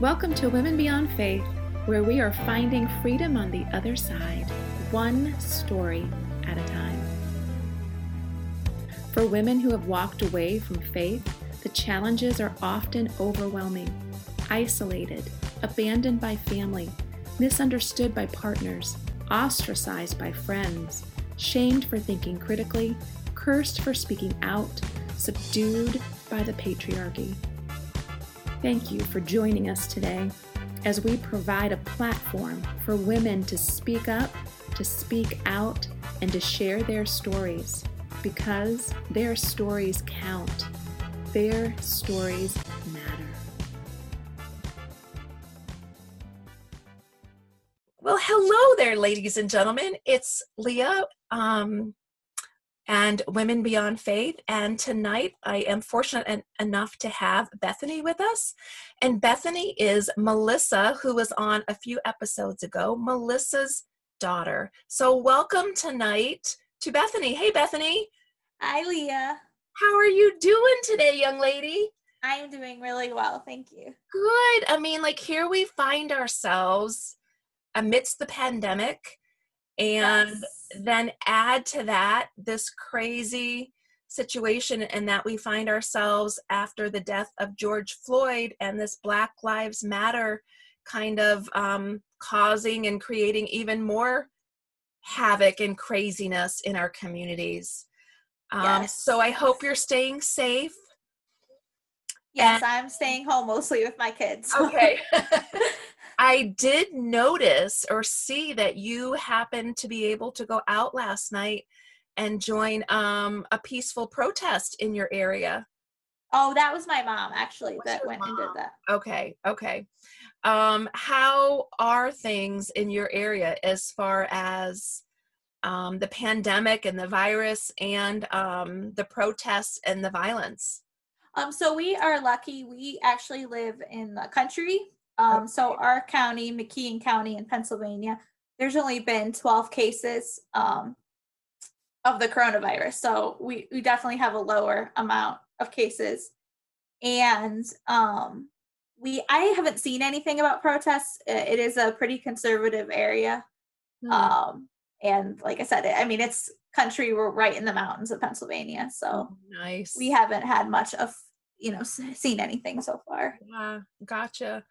Welcome to Women Beyond Faith, where we are finding freedom on the other side, one story at a time. For women who have walked away from faith, the challenges are often overwhelming, isolated, abandoned by family, misunderstood by partners, ostracized by friends, shamed for thinking critically, cursed for speaking out, subdued by the patriarchy. Thank you for joining us today as we provide a platform for women to speak up, to speak out, and to share their stories because their stories count. Their stories matter. Well, hello there, ladies and gentlemen. It's Leah um, and Women Beyond Faith. And tonight I am fortunate en- enough to have Bethany with us. And Bethany is Melissa, who was on a few episodes ago, Melissa's daughter. So, welcome tonight to Bethany. Hey, Bethany. Hi, Leah. How are you doing today, young lady? I'm doing really well. Thank you. Good. I mean, like, here we find ourselves amidst the pandemic and Yes. Then add to that this crazy situation and that we find ourselves after the death of George Floyd and this Black Lives Matter kind of um, causing and creating even more havoc and craziness in our communities. Um, Yes. So I hope you're staying safe. Yes, I'm staying home mostly with my kids. Okay. I did notice or see that you happened to be able to go out last night and join um, a peaceful protest in your area. oh, that was my mom actually Was that went and did that. Okay, okay. Um, how are things in your area as far as um, the pandemic and the virus and um, the protests and the violence? Um, so we are lucky. We actually live in the country. Um, so our county, McKean County in Pennsylvania, there's only been 12 cases um, of the coronavirus. So we, we definitely have a lower amount of cases. And um, we I haven't seen anything about protests. It is a pretty conservative area. Hmm. Um, and like I said, I mean, it's country. We're right in the mountains of Pennsylvania. So nice. we haven't had much of you know seen anything so far Yeah, gotcha.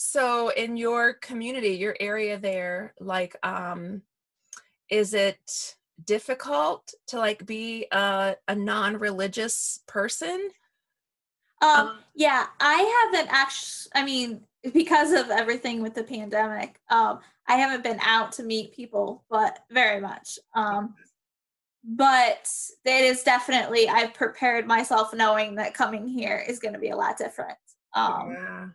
So in your community, your area there, like um is it difficult to like be a, a non-religious person? um Um, yeah i haven't actually i mean because of everything with the pandemic um i haven't been out to meet people but very much um but it is definitely i've prepared myself knowing that coming here is going to be a lot different um yeah.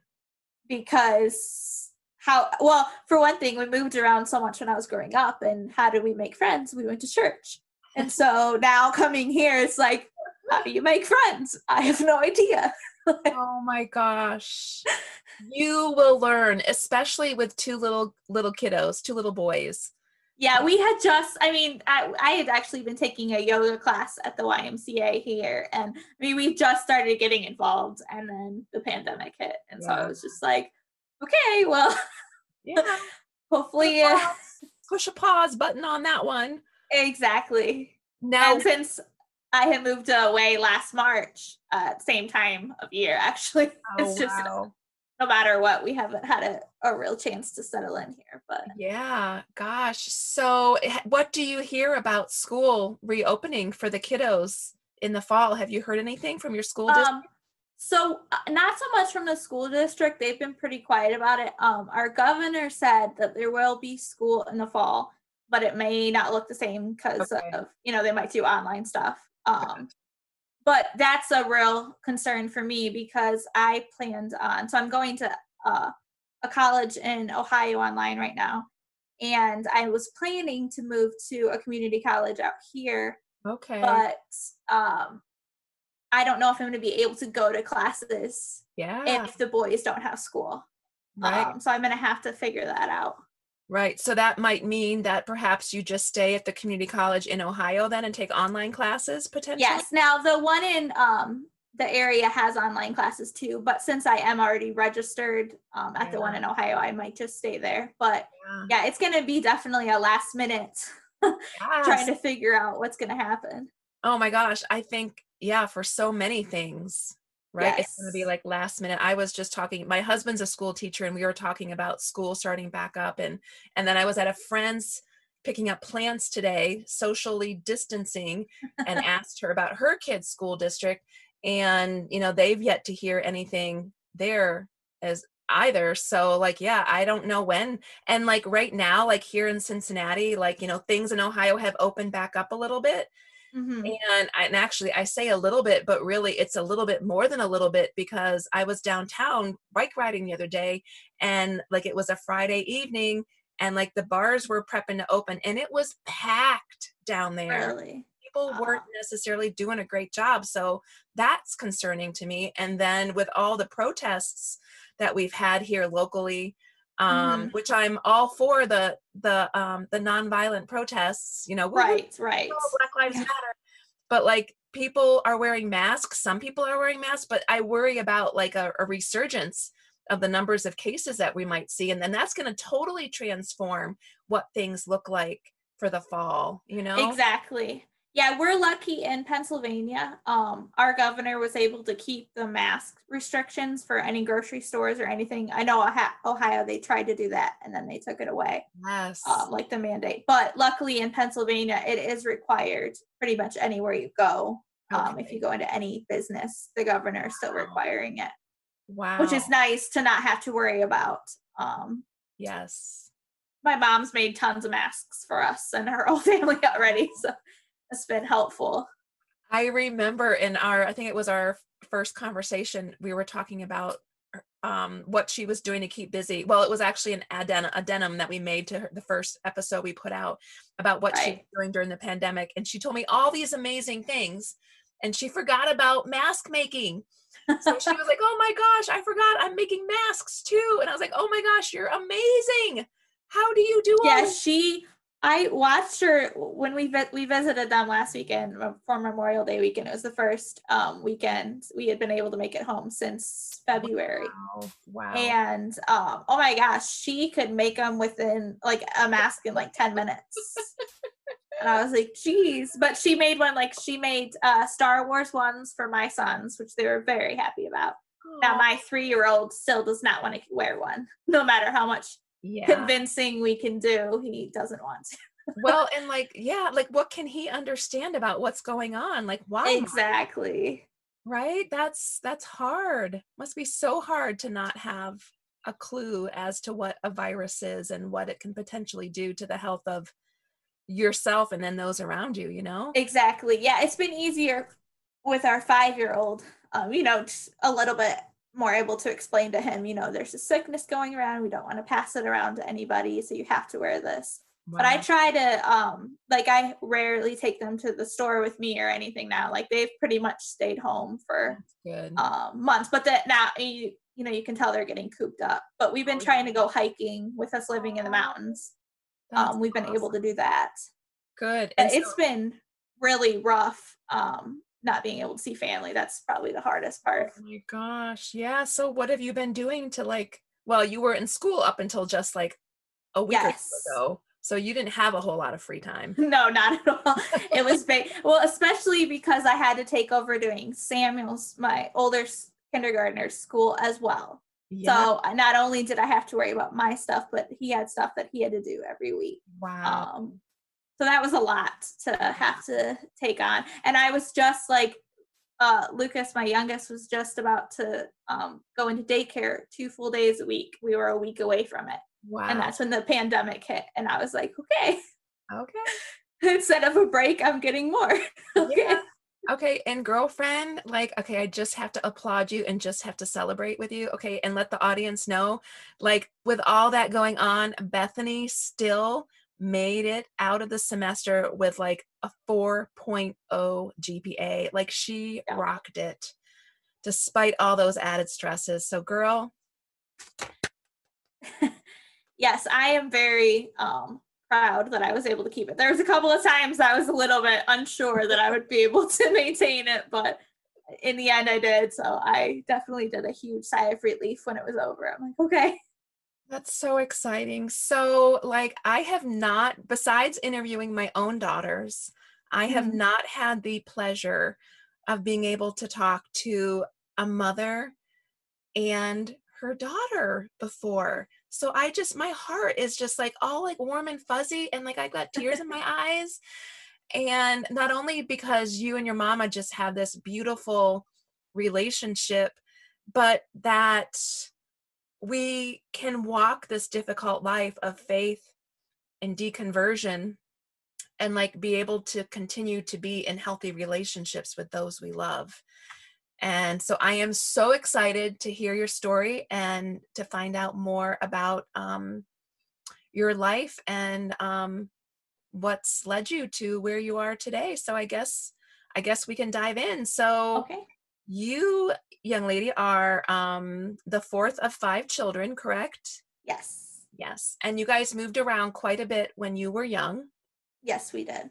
Because how well for one thing we moved around so much when i was growing up and how did we make friends we went to church and so now coming here it's like how do you make friends i have no idea Oh my gosh. You will learn, especially with two little little kiddos, two little boys. Yeah we had just i mean I, I had actually been taking a yoga class at the ymca here and i mean we just started getting involved and then the pandemic hit and so i was just like okay well Yeah. hopefully uh, Push a pause button on that one. exactly Now and since I had moved away last March, uh, same time of year, actually, oh, it's just wow. no matter what, we haven't had a, a real chance to settle in here. But Yeah, gosh. So, what do you hear about school reopening for the kiddos in the fall? Have you heard anything from your school district? um, so uh, not so much from the school district; they've been pretty quiet about it. Um, our governor said that there will be school in the fall, but it may not look the same because Okay. of you know they might do online stuff. Um, but that's a real concern for me because I planned on. So I'm going to uh, a college in Ohio online right now, and I was planning to move to a community college out here, okay. but um, I don't know if I'm going to be able to go to classes yeah. if the boys don't have school. Right. Um, so I'm going to have to figure that out. right. So that might mean that perhaps you just stay at the community college in Ohio then and take online classes potentially. Yes. Now the one in um the area has online classes too. But since I am already registered um, at the one in Ohio, I might just stay there. But Yeah. yeah, it's going to be definitely a last minute trying to figure out what's going to happen. Oh my gosh, I think yeah, for so many things, right? It's going to be like last minute. I was just talking my husband's a school teacher and we were talking about school starting back up and and then I was at a friend's picking up plants today, socially distancing and asked her about her kid's school district and you know, they've yet to hear anything there as either. So like yeah, I don't know when and like right now like here in Cincinnati, like you know, things in Ohio have opened back up a little bit Mhm. and, I, and actually i say a little bit but really it's a little bit more than a little bit because i was downtown bike riding the other day and like it was a friday evening and like the bars were prepping to open and it was packed down there Really? People weren't necessarily doing a great job so that's concerning to me and then with all the protests that we've had here locally um which i'm all for the the um the nonviolent protests you know Right, right. Black Lives Yeah. Matter. But like people are wearing masks. Some people are wearing masks, but I worry about like a, a resurgence of the numbers of cases that we might see. And then that's going to totally transform what things look like for the fall, you know? Exactly. Yeah, we're lucky in Pennsylvania. Um, our governor was able to keep the mask restrictions for any grocery stores or anything. I know Ohio, Ohio they tried to do that and then they took it away, Yes. um, like the mandate. But luckily in Pennsylvania, it is required pretty much anywhere you go. Um, if you go into any business, the governor is still requiring it, wow. which is nice to not have to worry about. Um, Yes. my mom's made tons of masks for us and her whole family already, so it's been helpful. I remember in our, I think it was our first conversation, we were talking about um, what she was doing to keep busy. Well, it was actually an addendum, addendum that we made to her, the first episode we put out about what she was doing during the pandemic. And she told me all these amazing things. And she forgot about mask making. So she was like, oh my gosh, I forgot I'm making masks too. And I was like, oh my gosh, you're amazing. How do you do all yeah, this? she. I watched her when we vi- we visited them last weekend for Memorial Day weekend. It was the first um, weekend we had been able to make it home since February. Wow. wow. And um, oh my gosh, she could make them within like a mask in like 10 minutes. and I was like, geez. But she made one like she made uh, Star Wars ones for my sons, which they were very happy about. Now, my three year old still does not want to wear one, no matter how much yeah. convincing we can do, he doesn't want to. well and like yeah like what can he understand about what's going on like why Exactly. right that's that's hard must be so hard to not have a clue as to what a virus is and what it can potentially do to the health of yourself and then those around you you know Exactly. Yeah, it's been easier with our five year old, um, you know, just a little bit more able to explain to him, you know, there's a sickness going around. We don't want to pass it around to anybody. So you have to wear this. But I try to, um, like, I rarely take them to the store with me or anything now. Like, they've pretty much stayed home for um, months. But that now, you, you know, you can tell they're getting cooped up. But we've been Oh, trying to go hiking with us living in the mountains. Um, we've been able to do that. good And and it's so- been really rough um not being able to see family that's probably the hardest part. Oh my gosh yeah so what have you been doing to like well you were in school up until just like a week Yes. or two ago so you didn't have a whole lot of free time. No not at all. It was big well especially because i had to take over doing samuel's my older kindergartner's school as well. Yeah. so not only did i have to worry about my stuff but he had stuff that he had to do every week. Wow. Um so that was a lot to have to take on. And i was just like uh lucas my youngest was just about to um go into daycare two full days a week. We were a week away from it. Wow. and that's when the pandemic hit. And i was like okay. Okay. Instead of a break i'm getting more. Okay. Yeah. Okay, and girlfriend, like, okay, I just have to applaud you and just have to celebrate with you. Okay, and let the audience know, like, with all that going on, Bethany still made it out of the semester with like a 4.0 GPA. Like, she Yeah. rocked it despite all those added stresses. So, girl, yes i am very um proud that i was able to keep it there was a couple of times i was a little bit unsure that i would be able to maintain it but in the end, I did. So I definitely did a huge sigh of relief when it was over. I'm like, okay. That's so exciting. So, like, I have not, besides interviewing my own daughters, I have Mhm. not had the pleasure of being able to talk to a mother and her daughter before. So I just my heart is just like all like warm and fuzzy and like I've got tears in my eyes. And not only because you and your mama just have this beautiful relationship, but that we can walk this difficult life of faith and deconversion and like be able to continue to be in healthy relationships with those we love. And so I am so excited to hear your story and to find out more about um, your life and um, what's led you to where you are today. So I guess I guess we can dive in. So Okay. you, young lady, are um, the fourth of five children, correct? Yes. Yes. And you guys moved around quite a bit when you were young. Yes, we did.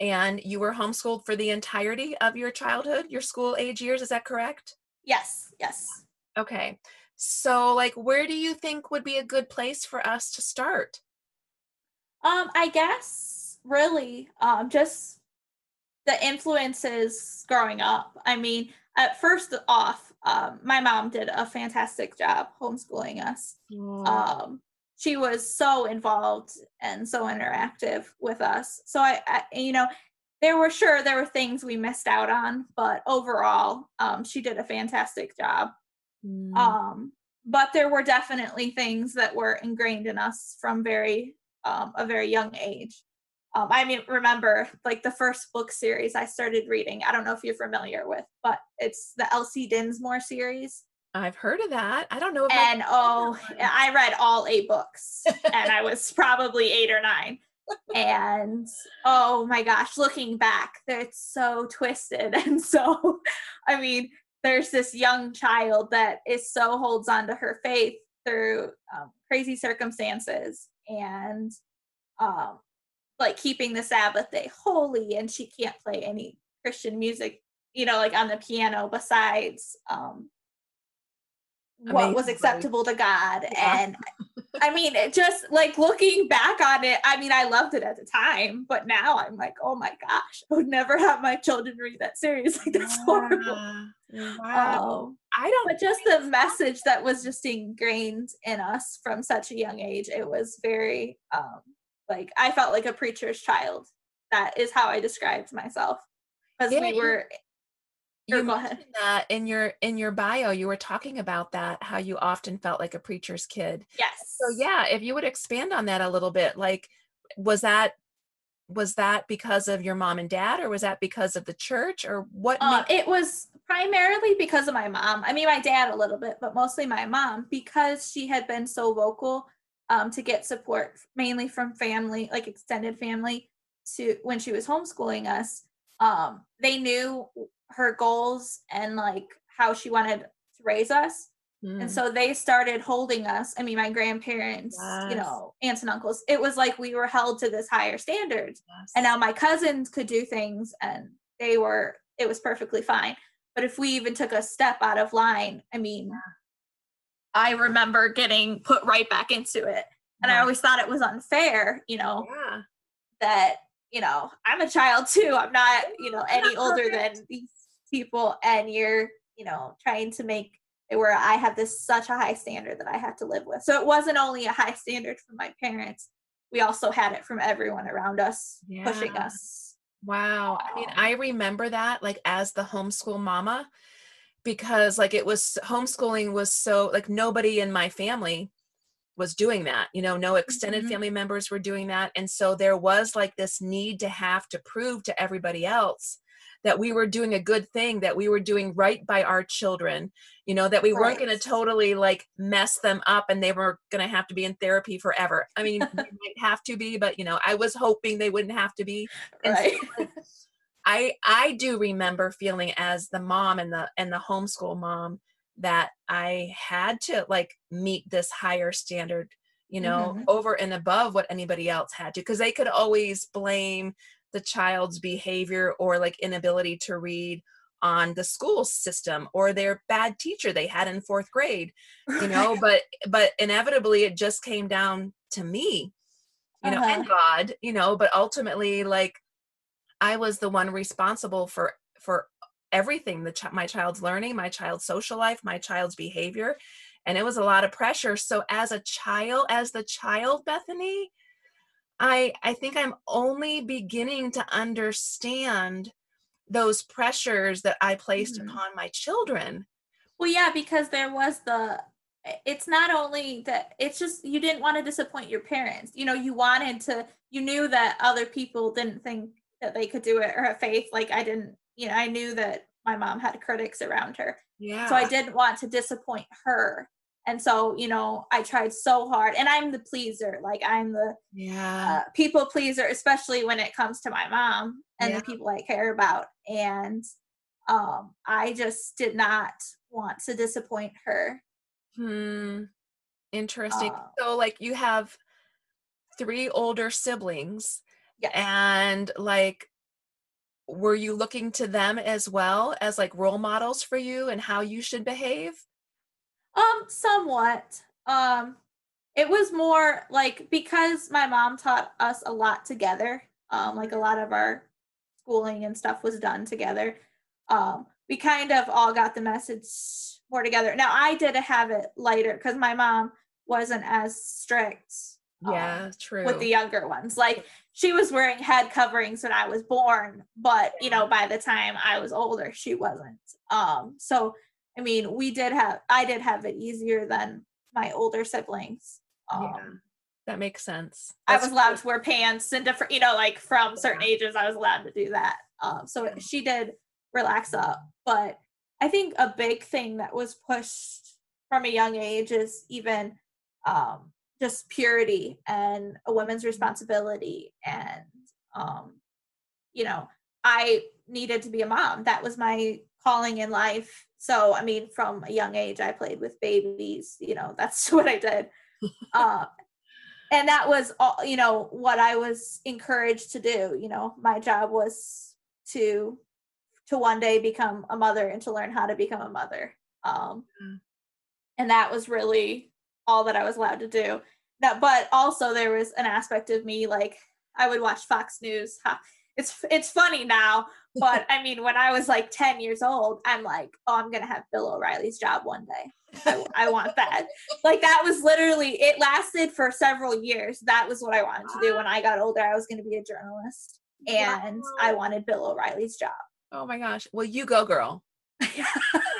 And you were homeschooled for the entirety of your childhood, your school age years. Is that correct? Yes. Yes. Okay. So, like, where do you think would be a good place for us to start? Um, I guess really, um, just the influences growing up. I mean, at first off, um, my mom did a fantastic job homeschooling us. Um, she was so involved and so interactive with us. So I, I, you know, there were sure there were things we missed out on, but overall, um, she did a fantastic job. Mm, Um, but there were definitely things that were ingrained in us from very um, a very young age. Um, I mean, remember like the first book series I started reading. I don't know if you're familiar with, but it's the Elsie Dinsmore series. I've heard of that. I don't know. If I- And oh, I read all eight books, and I was probably eight or nine. And oh my gosh, looking back, it's so twisted. And so, I mean, there's this young child that is so holds on to her faith through um, crazy circumstances and um, like keeping the Sabbath day holy, and she can't play any Christian music, you know, like on the piano besides um, what was acceptable to God. Yeah. And I mean, it just like looking back on it, I mean, I loved it at the time, but now I'm like, oh my gosh, I would never have my children read that series. Like, that's horrible. Wow. Wow. Um, I don't. but just the message that was just ingrained in us from such a young age, it was very, um, like, I felt like a preacher's child. That is how I described myself. Because Yeah, we were, you or go ahead. mentioned that in your in your bio. You were talking about that how you often felt like a preacher's kid. yes. So yeah, if you would expand on that a little bit, like was that was that because of your mom and dad, or was that because of the church, or what? Um, made- it was primarily because of my mom. I mean, my dad a little bit, but mostly my mom because she had been so vocal um, to get support, mainly from family, like extended family, to when she was homeschooling us. Um, they knew her goals and like how she wanted to raise us, Mm, and so they started holding us. I mean, my grandparents, you know, aunts and uncles. It was like we were held to this higher standard yes. and now my cousins could do things and they were it was perfectly fine but if we even took a step out of line i mean i remember getting put right back into it. And i uh-huh. always thought it was unfair you know yeah. that you know i'm a child too. I'm not you know any older than these people. And you're you know trying to make it where i have this such a high standard that i have to live with. So it wasn't only a high standard from my parents. We also had it from everyone around us pushing us. Wow. I mean, um, I remember that like as the homeschool mama because like it was homeschooling was so like nobody in my family was doing that. You know, no extended Mhm. family members were doing that. And so there was like this need to have to prove to everybody else that we were doing a good thing, that we were doing right by our children, you know, that we weren't going to totally like mess them up and they were going to have to be in therapy forever. I mean, they might have to be, but you know, I was hoping they wouldn't have to be. And so, right like, I I do remember feeling as the mom and the and the homeschool mom that I had to like meet this higher standard, you know, Mhm. over and above what anybody else had to because they could always blame the child's behavior or like inability to read on the school system or their bad teacher they had in fourth grade you know but but inevitably it just came down to me you know Uh-huh. and god you know but ultimately like i was the one responsible for for everything the ch- my child's learning my child's social life my child's behavior and it was a lot of pressure so as a child as the child bethany i i think i'm only beginning to understand those pressures that i placed Mhm. upon my children Well, yeah, because there was the. It's not only that it's just you didn't want to disappoint your parents. You know, you wanted to. You knew that other people didn't think that they could do it or have faith. Like I didn't. You know, I knew that my mom had critics around her, yeah so I didn't want to disappoint her. And so, you know, I tried so hard, and I'm the pleaser. Like I'm the yeah uh, people pleaser, especially when it comes to my mom and Yeah. the people I care about. And um, I just did not want to disappoint her. Hmm. Interesting. Uh, so, like, you have three older siblings, Yes. and like, were you looking to them as well as like role models for you and how you should behave? Um, somewhat. Um, it was more like because my mom taught us a lot together. Um, like a lot of our schooling and stuff was done together. Um, we kind of all got the message more together. Now I did have it lighter because my mom wasn't as strict. um, Yeah, true. with the younger ones. Like she was wearing head coverings when I was born, but you know, by the time I was older, she wasn't. Um, so I mean, we did have I did have it easier than my older siblings. Um Yeah, that makes sense. I was allowed cool. to wear pants and different, you know, like from certain ages, I was allowed to do that. Um, so Yeah. she did relax up. But I think a big thing that was pushed from a young age is even um, just purity and a woman's responsibility. And, um, you know, I needed to be a mom. That was my calling in life. So, I mean, from a young age, I played with babies, you know, that's what I did. uh, and that was all you know what i was encouraged to do you know my job was to to one day become a mother and to learn how to become a mother um Mm. and that was really all that i was allowed to do. Now but also there was an aspect of me like i would watch fox news. It's it's funny now but i mean when i was like 10 years old i'm like oh i'm gonna have bill o'reilly's job one day. I, I want that. Like that was literally it lasted for several years. That was what i wanted to do when i got older. I was going to be a journalist and i wanted bill o'reilly's job. Oh my gosh. Well, you go, girl.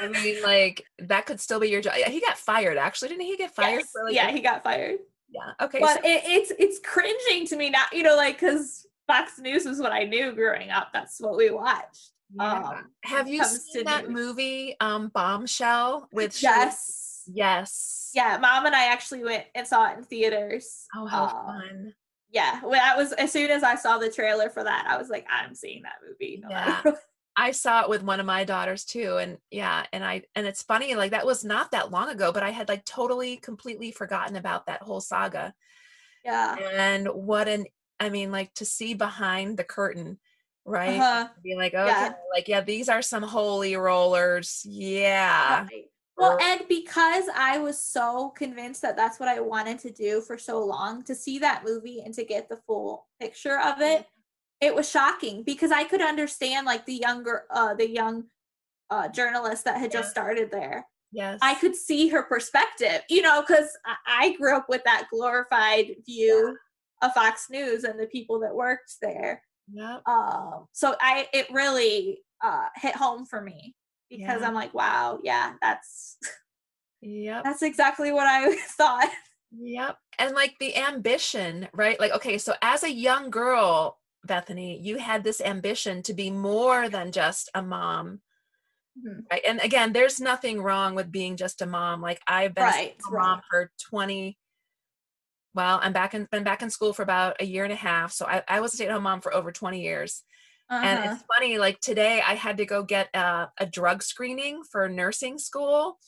I mean, like that could still be your job. Yeah, He got fired. Actually, didn't he get fired? Yes. for, like, yeah he got fired yeah. Okay. but so- it, it's it's cringing to me now you know like because fox news was what i knew growing up that's what we watched Yeah. um, Have you seen that news. movie, um, Bombshell with Shirley- yes Yes. yeah mom and i actually went and saw it in theaters Oh, how Uh, fun. yeah when i was as soon as i saw the trailer for that i was like i'm seeing that movie no matter Yeah. I saw it with one of my daughters too, and yeah, and I and it's funny, like that was not that long ago, but I had like totally, completely forgotten about that whole saga. yeah And what an, I mean, like to see behind the curtain, right? Uh-huh. Be like, okay, Yeah. like yeah, these are some holy rollers. Yeah. Right. Well, and because I was so convinced that that's what I wanted to do for so long, to see that movie and to get the full picture of it, it was shocking because I could understand like the younger, uh, the young uh, journalist that had Yeah. just started there. Yes. I could see her perspective, you know, because I, I grew up with that glorified view of Fox News and the people that worked there. Yep. Um, so I, it really uh, hit home for me because Yeah. I'm like, wow, yeah, that's Yep. that's exactly what I thought. Yep. And like the ambition, right? Like, okay, so as a young girl, Bethany, you had this ambition to be more than just a mom. Mhm. Right. And again, there's nothing wrong with being just a mom. Like I've been Right, a right. mom for 20. Well, I'm back in been back in school for about a year and a half. So I, I was a stay-at-home mom for over 20 years. And Uh-huh. it's funny, like today I had to go get a, a drug screening for nursing school.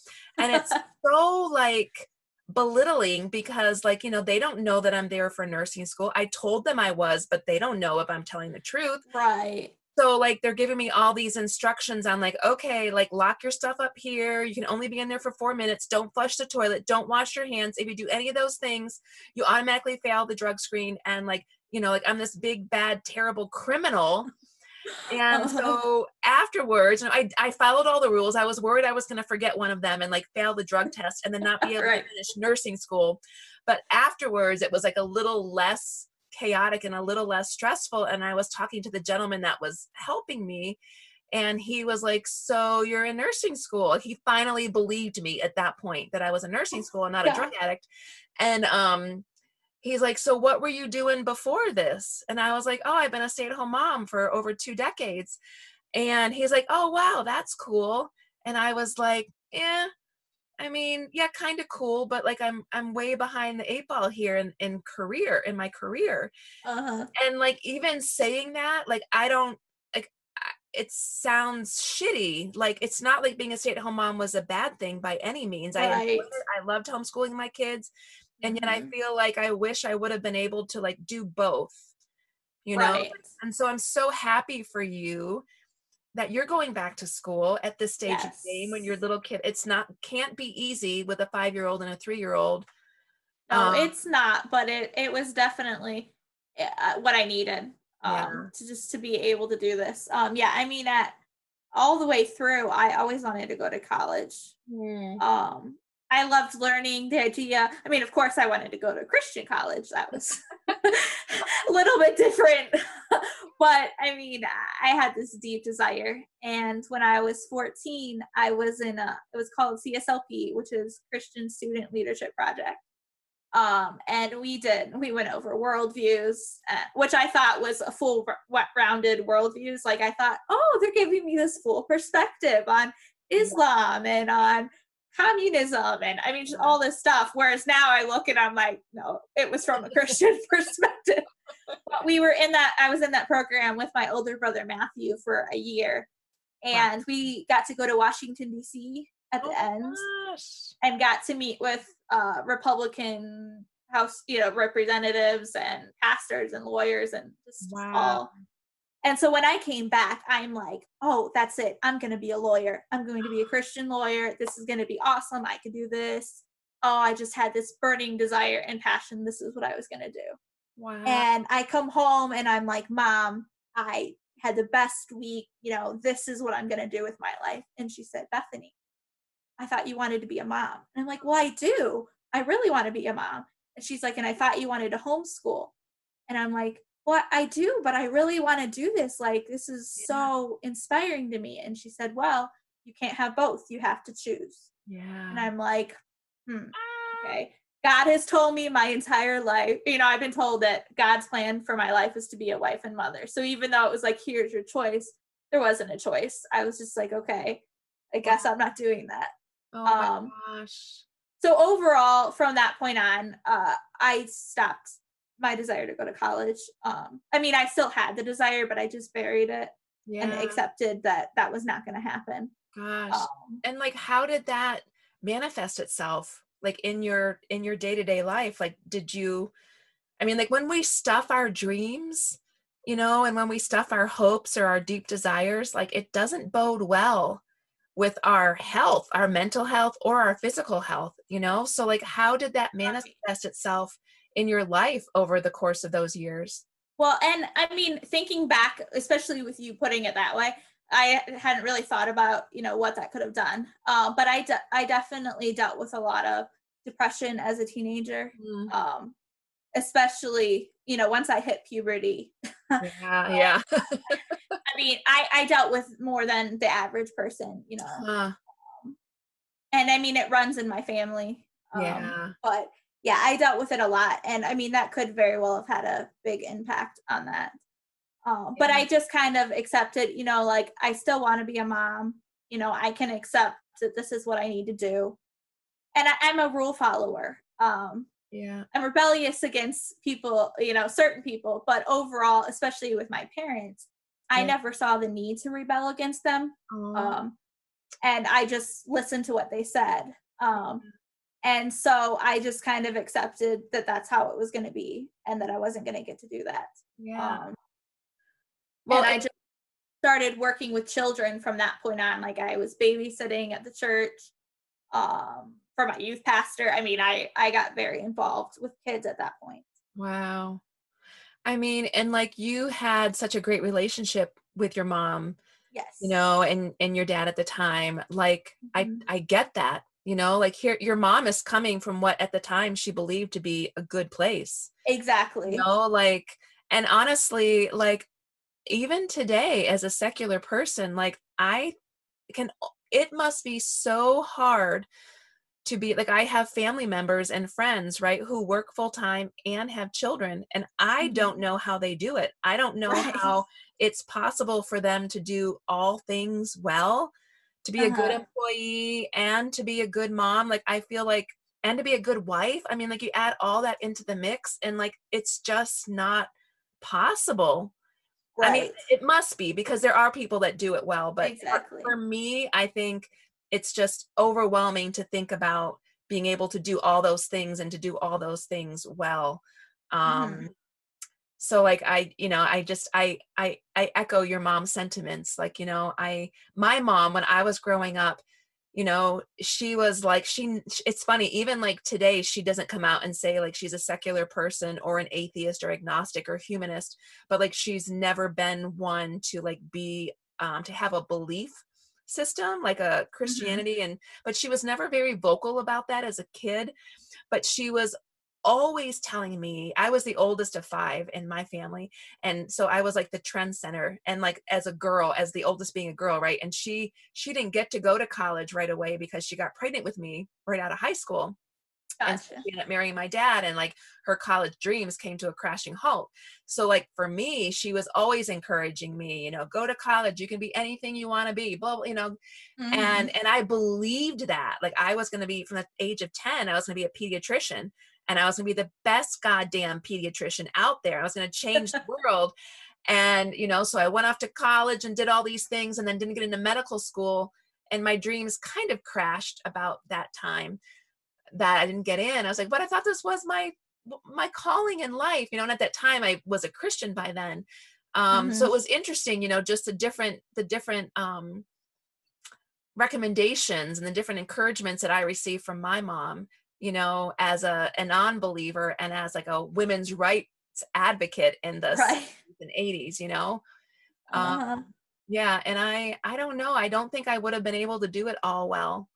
And it's so like belittling because like, you know, they don't know that I'm there for nursing school. I told them I was, but they don't know if I'm telling the truth. right. so like they're giving me all these instructions on like okay like lock your stuff up here you can only be in there for four minutes don't flush the toilet don't wash your hands if you do any of those things you automatically fail the drug screen and like you know like i'm this big bad terrible criminal and Uh-huh. so afterwards I, I followed all the rules i was worried i was going to forget one of them and like fail the drug test and then not be able Right. to finish nursing school but afterwards it was like a little less chaotic and a little less stressful and i was talking to the gentleman that was helping me and he was like so you're in nursing school he finally believed me at that point that i was in nursing school and not Yeah. a drug addict and um he's like so what were you doing before this? And i was like oh i've been a stay-at-home mom for over two decades. And he's like oh wow that's cool. And i was like yeah i mean yeah kind of cool but like i'm i'm way behind the eight ball here in in career in my career. Uh-huh. and like even saying that like i don't like it sounds shitty. Like it's not like being a stay-at-home mom was a bad thing by any means. I Right. it. i loved homeschooling my kids and yet i Mhm. feel like i wish i would have been able to like do both you know Right. and so i'm so happy for you that you're going back to school at this stage of the game when your Yes. little kid it's not can't be easy with a five year old and a three year old No, Um, it's not, but it it was definitely uh, what I needed um Yeah. to just to be able to do this. Um yeah, I mean at all the way through I always wanted to go to college. Um I loved learning the idea. I mean, of course I wanted to go to a Christian college. That was a little bit different. but I mean, I had this deep desire and when I was 14, I was in a it was called CSLP, which is Christian Student Leadership Project um and we did we went over worldviews uh, which i thought was a full rounded worldviews like i thought oh they're giving me this full perspective on islam and on communism and i mean just all this stuff whereas now i look and i'm like no it was from a christian perspective but we were in that i was in that program with my older brother matthew for a year and we got to go to washington d.c at the Oh end gosh. and got to meet with uh, Republican House, you know, representatives and pastors and lawyers and just Wow. all. And so when I came back, I'm like, oh, that's it. I'm going to be a lawyer. I'm going to be a Christian lawyer. This is going to be awesome. I can do this. Oh, I just had this burning desire and passion. This is what I was going to do. Wow. And I come home and I'm like, Mom, I had the best week. You know, this is what I'm going to do with my life. And she said, Bethany, I thought you wanted to be a mom. And I'm like, Well, I do. I really want to be a mom. And she's like, And I thought you wanted to homeschool. And I'm like, Well, I do, but I really want to do this. Like, this is Yeah. so inspiring to me. And she said, Well, you can't have both. You have to choose. yeah. And I'm like, Hmm, Ah. okay. God has told me my entire life, you know, I've been told that God's plan for my life is to be a wife and mother. So even though it was like, here's your choice, there wasn't a choice. I was just like, okay, I guess I'm not doing that. Oh my um, gosh. So overall, from that point on, uh, I stopped my desire to go to college. Um, I mean, I still had the desire, but I just buried it Yeah. and accepted that that was not going to happen. gosh. Um, and like how did that manifest itself like in your in your day-to-day life? Like did you I mean like when we stuff our dreams, you know, and when we stuff our hopes or our deep desires, like it doesn't bode well with our health, our mental health or our physical health, you know? So like how did that manifest itself in your life over the course of those years? Well, and I mean, thinking back, especially with you putting it that way, I hadn't really thought about you know what that could have done. Uh, but I de- I definitely dealt with a lot of depression as a teenager, Mm, um, especially you know once I hit puberty. Yeah, yeah. I mean, I I dealt with more than the average person, you know, Huh, and I mean it runs in my family. Um, yeah. but yeah, I dealt with it a lot, and I mean that could very well have had a big impact on that. Um, but I just kind of accepted, you know, like I still want to be a mom. You know, I can accept that this is what I need to do, and I, I'm a rule follower. Um, Yeah. I'm rebellious against people, you know, certain people, but overall, especially with my parents, I Yeah. never saw the need to rebel against them um, and I just listened to what they said. Um, and so I just kind of accepted that that's how it was going to be, and that I wasn't going to get to do that. yeah. Um, Well, and I just started working with children from that point on. Like I was babysitting at the church um, for my youth pastor. I mean, I I got very involved with kids at that point. Wow. I mean, and like you had such a great relationship with your mom, Yes. you know, and and your dad at the time. Like Mhm. I I get that. You know, like here your mom is coming from what at the time she believed to be a good place. exactly. You know, like and honestly, like even today as a secular person, like I can it must be so hard to be like I have family members and friends, right, who work full time and have children and I Mhm. don't know how they do it. I don't know Right. how it's possible for them to do all things well, to be a good Uh-huh. employee and to be a good mom. Like I feel like and to be a good wife. I mean, like you add all that into the mix and like it's just not possible. Right. I mean, it must be because there are people that do it well, but for- Exactly. for, me, I think it's just overwhelming to think about being able to do all those things and to do all those things well. Um Mhm. So like I, you know, I just I I I echo your mom's sentiments. Like, you know, I my mom when I was growing up, you know, she was like she it's funny even like today she doesn't come out and say like she's a secular person or an atheist or agnostic or humanist but like she's never been one to like be um to have a belief system like a christianity and but she was never very vocal about that as a kid but she was always telling me i was the oldest of five in my family and so i was like the trend center and like as a girl as the oldest being a girl right and she she didn't get to go to college right away because she got pregnant with me right out of high school and she ended up marrying my dad and like her college dreams came to a crashing halt so like for me she was always encouraging me you know go to college you can be anything you want to be blah, blah you know Mhm. and and i believed that like i was going to be from the age of 10 i was going to be a pediatrician and i was going to be the best goddamn pediatrician out there. I was going to change the world. And you know so i went off to college and did all these things and then didn't get into medical school. And my dreams kind of crashed about that time that i didn't get in. I was like but i thought this was my my calling in life you know and at that time i was a christian by then. Um so Mhm. it was interesting you know just the different the different um recommendations and the different encouragements that I received from my mom, you know, as a, a non-believer and as like a women's rights advocate in the Right. 80s, you know. Um, Uh-huh. yeah, and I I don't know. I don't think I would have been able to do it all well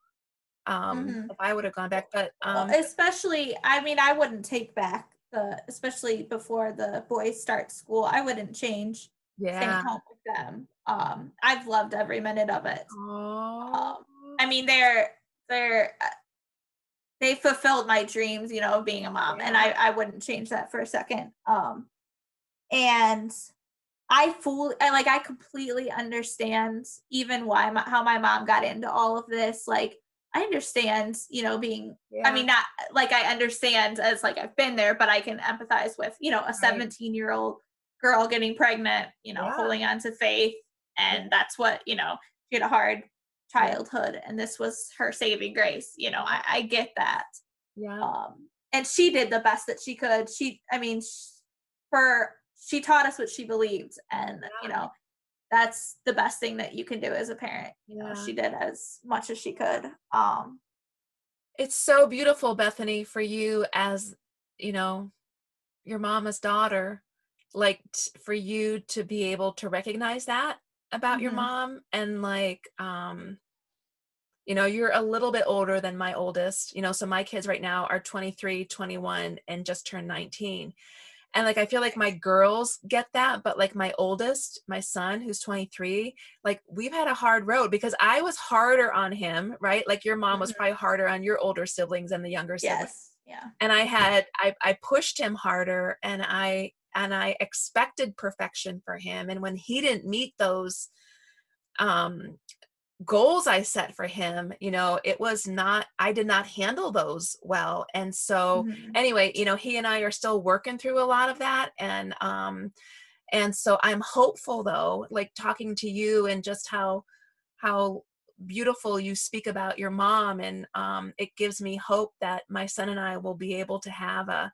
um Mhm. if I would have gone back, but Well, um especially, I mean, I wouldn't take back the, especially before the boys start school. I wouldn't change yeah. home with them. Um, I've loved every minute of it. Oh. I mean, they're they're uh, they fulfilled my dreams, you know, of being a mom, and I I wouldn't change that for a second. Um, and I fully, I like, I completely understand even why my, how my mom got into all of this. Like, I understand, you know, being I mean, not like I understand as like I've been there, but I can empathize with, you know, a 17 year old girl getting pregnant, you know, Yeah. holding on to faith. And that's what, you know, she had a hard childhood and this was her saving grace. You know, I, I get that. yeah. Um, and she did the best that she could. She, I mean, for, she taught us what she believed. And, you know, that's the best thing that you can do as a parent. You know, Yeah. she did as much as she could. Um, it's so beautiful bethany for you as you know your mama's daughter like t- for you to be able to recognize that about your Mhm. mom and like um you know you're a little bit older than my oldest you know so my kids right now are 23 21 and just turned 19 and like i feel like my girls get that but like my oldest my son who's 23 like we've had a hard road because i was harder on him right like your mom was Mhm. probably harder on your older siblings and the younger siblings yes. Yeah. and i had I, I pushed him harder and i and i expected perfection for him and when he didn't meet those um goals i set for him you know it was not i did not handle those well and so Mhm. anyway you know he and i are still working through a lot of that and um and so i'm hopeful though like talking to you and just how how beautiful you speak about your mom and um it gives me hope that my son and i will be able to have a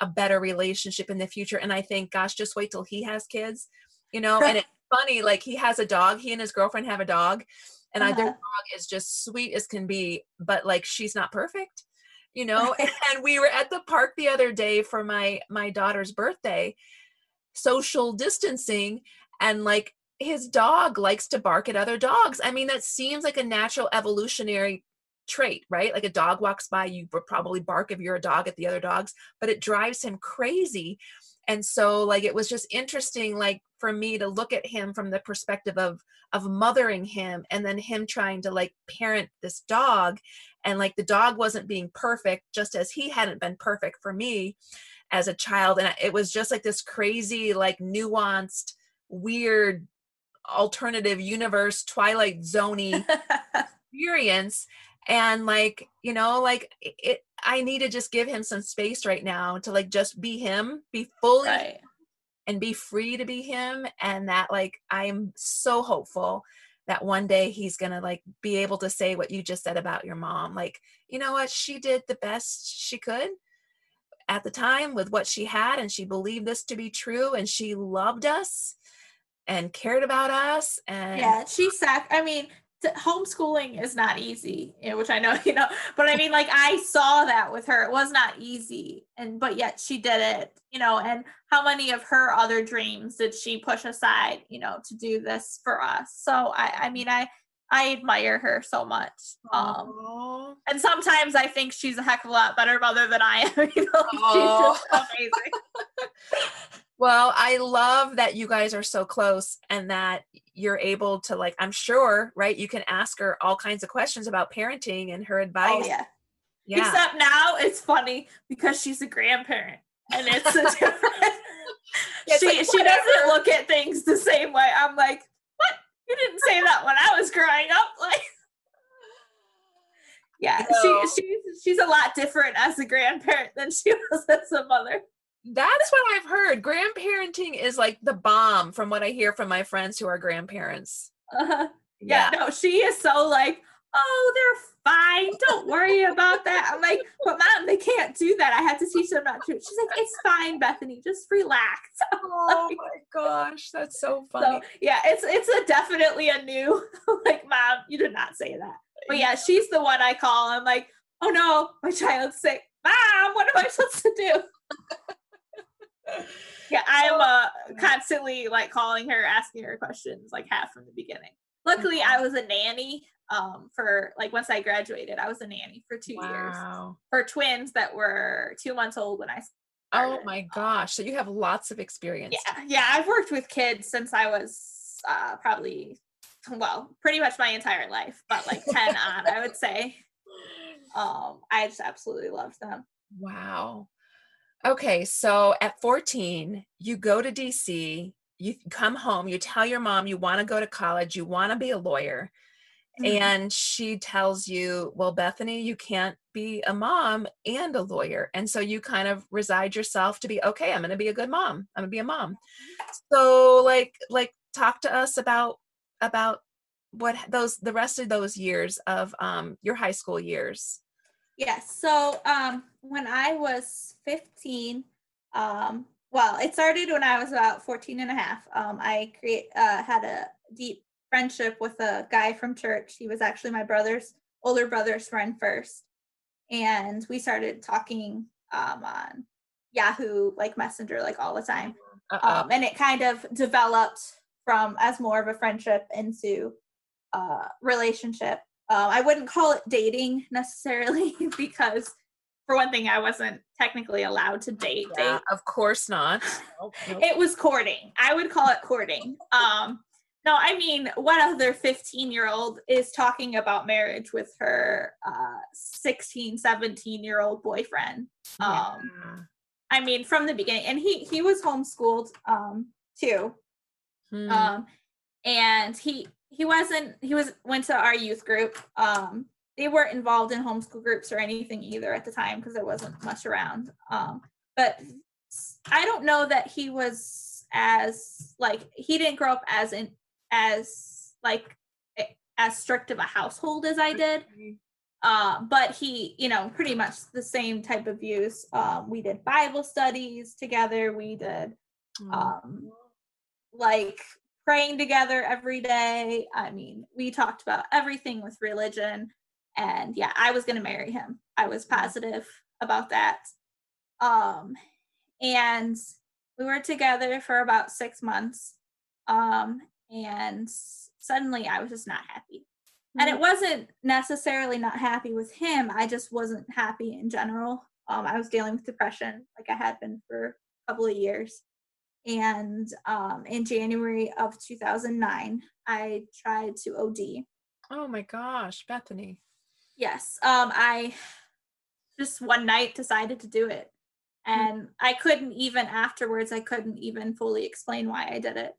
a better relationship in the future and i think gosh just wait till he has kids you know and it's funny. Like he has a dog. He and his girlfriend have a dog, and uh-huh. their dog is just sweet as can be. But like she's not perfect, you know. and we were at the park the other day for my my daughter's birthday, social distancing, and like his dog likes to bark at other dogs. I mean, that seems like a natural evolutionary trait, right? Like a dog walks by, you would probably bark if you're a dog at the other dogs, but it drives him crazy. And so like it was just interesting like for me to look at him from the perspective of of mothering him and then him trying to like parent this dog and like the dog wasn't being perfect just as he hadn't been perfect for me as a child and it was just like this crazy like nuanced weird alternative universe twilight zony experience and like you know like it i need to just give him some space right now to like just be him be fully right. and be free to be him and that like i'm so hopeful that one day he's gonna like be able to say what you just said about your mom like you know what she did the best she could at the time with what she had and she believed this to be true and she loved us and cared about us and yeah she sac i mean homeschooling is not easy which i know you know but i mean like i saw that with her. It was not easy and but yet she did it you know and how many of her other dreams did she push aside you know to do this for us? So i i mean i i admire her so much um and sometimes i think she's a heck of a lot better mother than i am you know Aww. she's just amazing. Well, I love that you guys are so close and that you're able to like I'm sure, right? You can ask her all kinds of questions about parenting and her oh, advice. Oh, yeah. yeah. Except now it's funny because she's a grandparent and it's a different it's she like, she doesn't look at things the same way. I'm like, "What? You didn't say that when I was growing up." Like Yeah, she she's she's a lot different as a grandparent than she was as a mother. That's what I've heard. Grandparenting is like the bomb from what I hear from my friends who are grandparents. Uh-huh. Yeah. yeah, no, she is so like, oh, they're fine. Don't worry about that. I'm like, but mom, they can't do that. I have to teach them not to. She's like, it's fine, Bethany. Just relax. oh like, my gosh, that's so funny. So, yeah, it's it's a definitely a new like, mom, you did not say that. But yeah, she's the one I call. I'm like, oh no, my child's sick. Mom, what am I supposed to do? yeah, I'm uh, constantly like calling her, asking her questions, like half from the beginning. Luckily, I was a nanny um, for like once I graduated, I was a nanny for two wow. years for twins that were two months old when I. Oh started. Oh my gosh! So you have lots of experience. Yeah, yeah. I've worked with kids since I was uh, probably, well, pretty much my entire life, but like ten on, I would say. Um, I just absolutely love them. Wow. Okay, so at 14, you go to DC, you come home, you tell your mom you want to go to college, you want to be a lawyer. Mm-hmm. And she tells you, Well, Bethany, you can't be a mom and a lawyer. And so you kind of reside yourself to be okay, I'm gonna be a good mom. I'm gonna be a mom. So like like talk to us about about what those the rest of those years of um your high school years. Yes. So um, when I was 15, um, well, it started when I was about 14 and a half. Um, I create uh, had a deep friendship with a guy from church. He was actually my brother's older brother's friend first. And we started talking um, on Yahoo, like Messenger, like all the time. Um, and it kind of developed from as more of a friendship into a relationship. Um, I wouldn't call it dating necessarily because, for one thing, I wasn't technically allowed to date. Yeah, date. Of course not. it was courting. I would call it courting. Um, no, I mean, what other 15 year old is talking about marriage with her uh, 16, 17 year old boyfriend? Um, yeah. I mean, from the beginning, and he he was homeschooled um, too. Hmm. Um, and he he wasn't he was went to our youth group. Um they weren't involved in homeschool groups or anything either at the time because there wasn't much around. Um but i don't know that he was as like he didn't grow up as in as like as strict of a household as i did. Uh, but he you know pretty much the same type of views. Um, we did bible studies together. We did um, like praying together every day. I mean, we talked about everything with religion. And yeah, I was going to marry him. I was positive about that. Um, and we were together for about six months. Um, and suddenly I was just not happy. And it wasn't necessarily not happy with him. I just wasn't happy in general. Um, I was dealing with depression like I had been for a couple of years. And um, in January of 2009, I tried to OD. Oh my gosh, Bethany. Yes. Um, I just one night decided to do it. And I couldn't even afterwards, I couldn't even fully explain why I did it.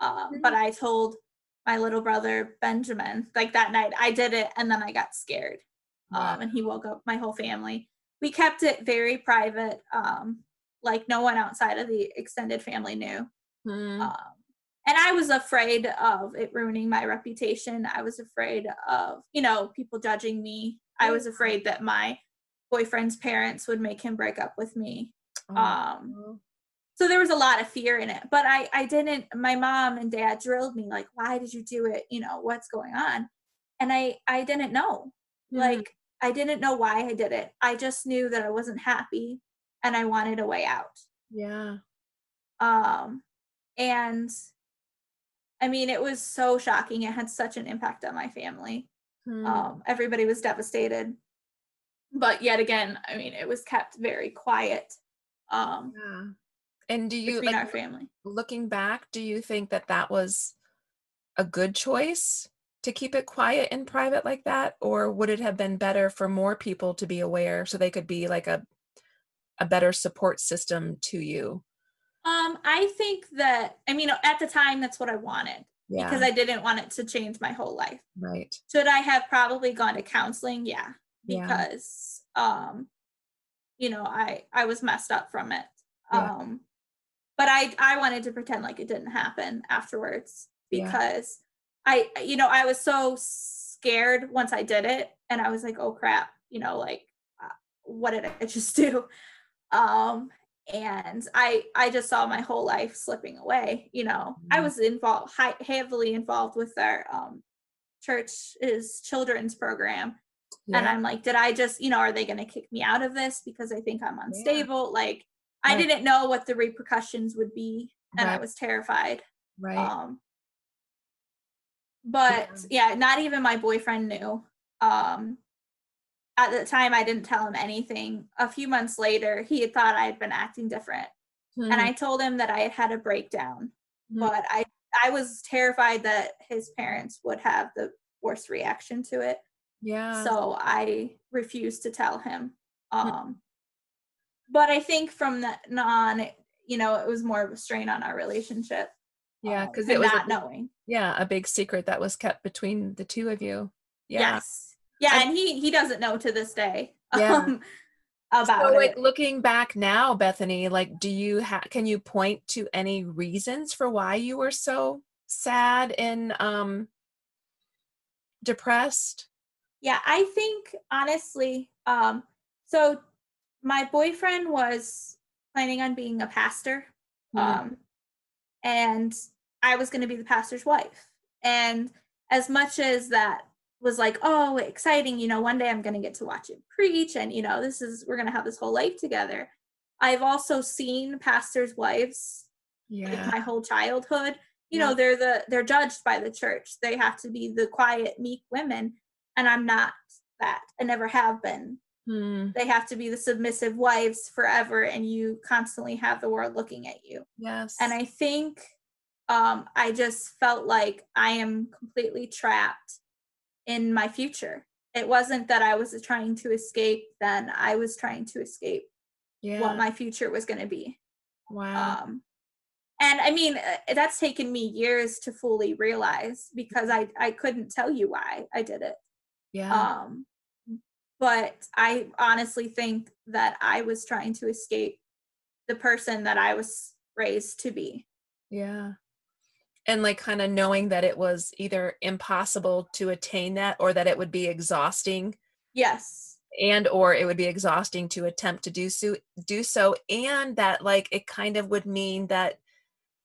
Uh, But I told my little brother Benjamin, like that night, I did it and then I got scared. Um, and he woke up my whole family. We kept it very private. Um, like no one outside of the extended family knew. Hmm. Um, and I was afraid of it ruining my reputation. I was afraid of, you know, people judging me. I was afraid that my boyfriend's parents would make him break up with me. Oh, Um, so there was a lot of fear in it, but I, I didn't, my mom and dad drilled me like, why did you do it? You know, what's going on? And I, I didn't know. Mhm. Like, I didn't know why I did it. I just knew that I wasn't happy and I wanted a way out. yeah. Um, and I mean, it was so shocking. It had such an impact on my family. Hmm. Um, everybody was devastated. But yet again, I mean, it was kept very quiet um, yeah. And do you like our family. looking back, do you think that that was a good choice to keep it quiet and private like that or would it have been better for more people to be aware so they could be like a a better support system to you? Um, I think that I mean at the time that's what I wanted Yeah. because I didn't want it to change my whole life. right. Should I have probably gone to counseling? Yeah, Yeah. because um, you know, I I was messed up from it. Yeah. Um, but I I wanted to pretend like it didn't happen afterwards Yeah. because I you know I was so scared once I did it and I was like oh crap you know like uh, what did I just do um and I I just saw my whole life slipping away you know I Mhm. was involved hi- heavily involved with their um church's children's program and I'm like, did I just, you know, are they going to kick me out of this because I think I'm unstable? Like, I didn't know what the repercussions would be, and I was terrified. right. Um, but yeah. not even my boyfriend knew. Um, at the time, I didn't tell him anything. A few months later, he had thought I had been acting different, and Hmm. I told him that I had had a breakdown. Mhm. But I, I was terrified that his parents would have the worst reaction to it. yeah. so I refused to tell him. Hmm. Um, but I think from that on, you know, it was more of a strain on our relationship. yeah, um, cuz and it was not big- knowing. yeah, a big secret that was kept between the two of you. Yeah. Yes, yeah, I- and he he doesn't know to this day. Yeah. Um, about so like it. looking back now bethany like do you ha- can you point to any reasons for why you were so sad and um depressed Yeah, I think honestly, um, so my boyfriend was planning on being a pastor. Mhm. um, and I was going to be the pastor's wife. And as much as that was like, oh, exciting, you know, one day I'm going to get to watch him preach, and you know, this is we're going to have this whole life together. I've also seen pastors' wives like yeah my whole childhood. You Yeah. know, they're the they're judged by the church. They have to be the quiet, meek women, and I'm not that. I never have been Hmm, they have to be the submissive wives forever and you constantly have the world looking at you yes and i think um i just felt like i am completely trapped in my future. It wasn't that i was trying to escape then i was trying to escape yeah. what my future was going to be. Wow. Um and i mean uh, that's taken me years to fully realize because i i couldn't tell you why i did it. Yeah. Um but i honestly think that i was trying to escape the person that i was raised to be. Yeah and like kind of knowing that it was either impossible to attain that or that it would be exhausting yes and or it would be exhausting to attempt to do so do so and that like it kind of would mean that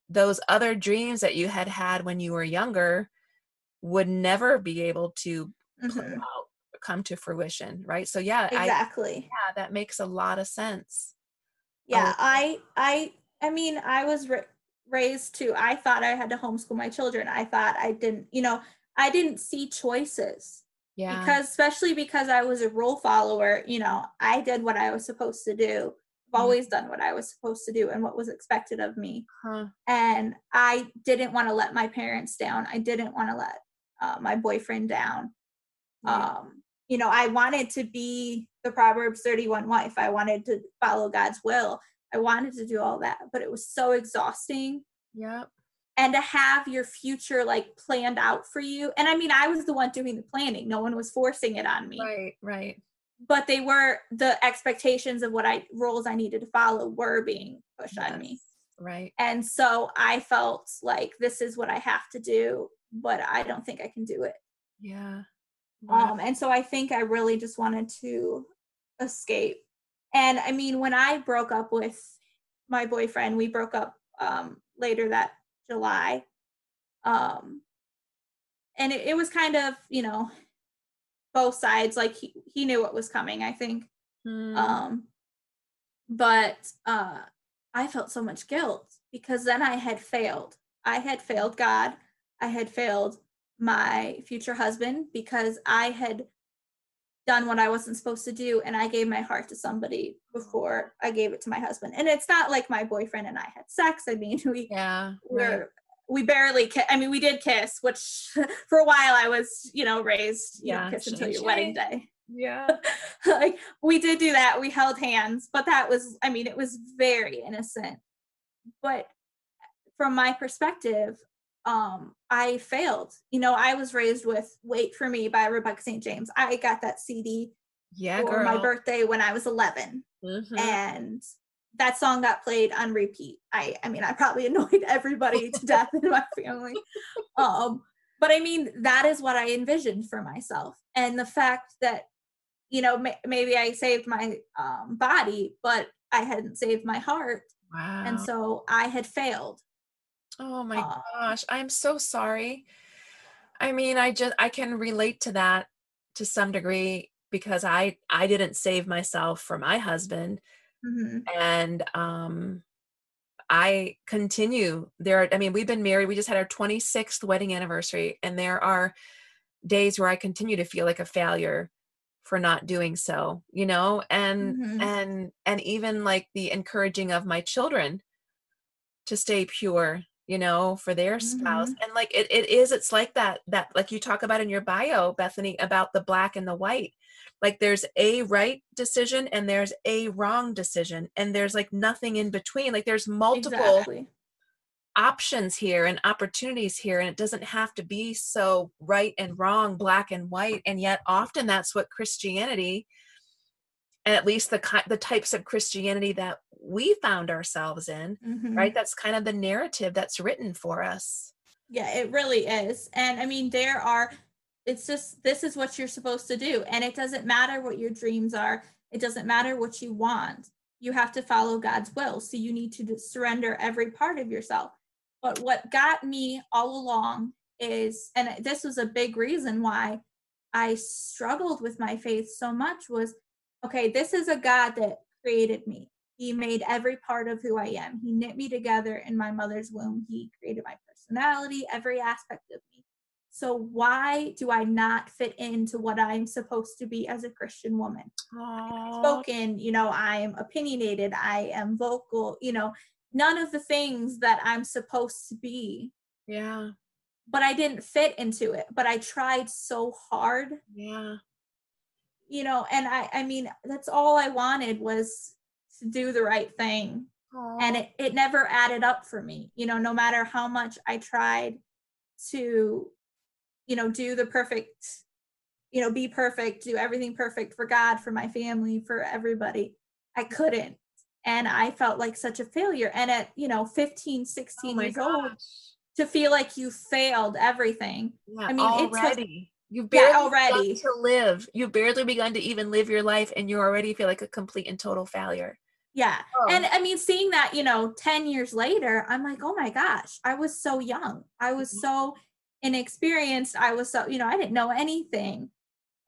those other dreams that you had had when you were younger would never be able to Mhm. out, come to fruition right so yeah I, Exactly. yeah that makes a lot of sense yeah Oh. i i i mean i was ra- raised to i thought i had to homeschool my children. I thought i didn't you know i didn't see choices. Yeah. Because especially because i was a rule follower you know i did what i was supposed to do. I've Mhm. always done what i was supposed to do and what was expected of me. Huh. and i didn't want to let my parents down. I didn't want to let uh, my boyfriend down. Yeah. um you know i wanted to be the proverbs 31 wife. I wanted to follow god's will i wanted to do all that but it was so exhausting. Yep. And to have your future like planned out for you and i mean i was the one doing the planning no one was forcing it on me. Right right. But they were the expectations of what i roles i needed to follow were being pushed on me. Right. And so i felt like this is what i have to do but i don't think i can do it. Yeah. Wow. um and so i think i really just wanted to escape and i mean when i broke up with my boyfriend we broke up um later that july. Um and it, it was kind of you know both sides like he, he knew what was coming i think. Hmm. um but uh i felt so much guilt because then i had failed. I had failed god. I had failed my future husband because i had done what i wasn't supposed to do and i gave my heart to somebody before i gave it to my husband. And it's not like my boyfriend and i had sex. I mean we yeah we're right. we barely ki- i mean we did kiss which for a while i was you know raised you Yeah, know kiss until your wedding day. Yeah. Like we did do that. We held hands but that was i mean it was very innocent. But from my perspective um i failed. You know i was raised with wait for me by rebecca st james. I got that cd yeah for girl. my birthday when i was 11 Mhm. and that song got played on repeat. I i mean i probably annoyed everybody to death in my family. Um but i mean that is what i envisioned for myself and the fact that you know ma- maybe i saved my um body but i hadn't saved my heart wow. and so i had failed Oh my Uh, gosh, I'm so sorry. I mean, I just I can relate to that to some degree because I I didn't save myself for my husband Mhm. and um I continue there I mean, we've been married. We just had our 26th wedding anniversary and there are days where I continue to feel like a failure for not doing so, you know? And Mhm. and and even like the encouraging of my children to stay pure you know for their spouse mm-hmm. and like it, it is it's like that that like you talk about in your bio bethany about the black and the white. Like there's a right decision and there's a wrong decision and there's like nothing in between. Like there's multiple exactly. options here and opportunities here and it doesn't have to be so right and wrong black and white and yet often that's what christianity at least the the types of christianity that we found ourselves in Mhm. right that's kind of the narrative that's written for us Yeah, it really is. And I mean, there are, it's just, this is what you're supposed to do. And it doesn't matter what your dreams are, it doesn't matter what you want. You have to follow God's will. So you need to surrender every part of yourself. But what got me all along is, and this was a big reason why I struggled with my faith so much was okay, this is a God that created me. He made every part of who I am. He knit me together in my mother's womb. He created my personality, every aspect of me. So why do I not fit into what I'm supposed to be as a Christian woman? Spoken, you know, I'm opinionated, I am vocal, you know, none of the things that I'm supposed to be. yeah But I didn't fit into it. But I tried so hard yeah you know and i i mean that's all i wanted was to do the right thing. And it, it never added up for me you know no matter how much i tried to you know do the perfect you know be perfect do everything perfect for god for my family for everybody i couldn't. And i felt like such a failure. And at you know 15 oh 16 my years old to feel like you failed everything. Yeah, I mean, it took- already you've Yeah, barely begun already. to live you've barely begun to even live your life and you already feel like a complete and total failure Yeah. Oh. And I mean, seeing that, you know, 10 years later, I'm like, oh my gosh, I was so young. I was Mhm. so inexperienced. I was so, you know, I didn't know anything.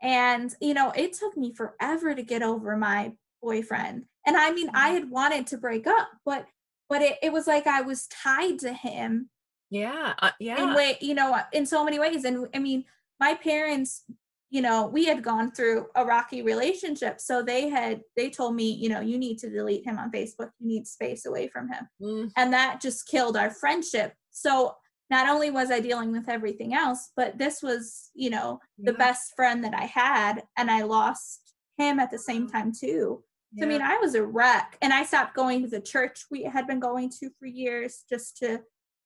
And, you know, it took me forever to get over my boyfriend. And I mean, I Mhm. had wanted to break up, but but it, it was like I was tied to him yeah, uh, in yeah. way, you know, in so many ways. And I mean, my parents, you know, we had gone through a rocky relationship. So they had they told me, you know, you need to delete him on Facebook. You need space away from him. Mm, And that just killed our friendship. So not only was I dealing with everything else, but this was, you know, the yeah, best friend that I had, and I lost him at the same time too. So, I mean. I was a wreck, and I stopped going to the church we had been going to for years just to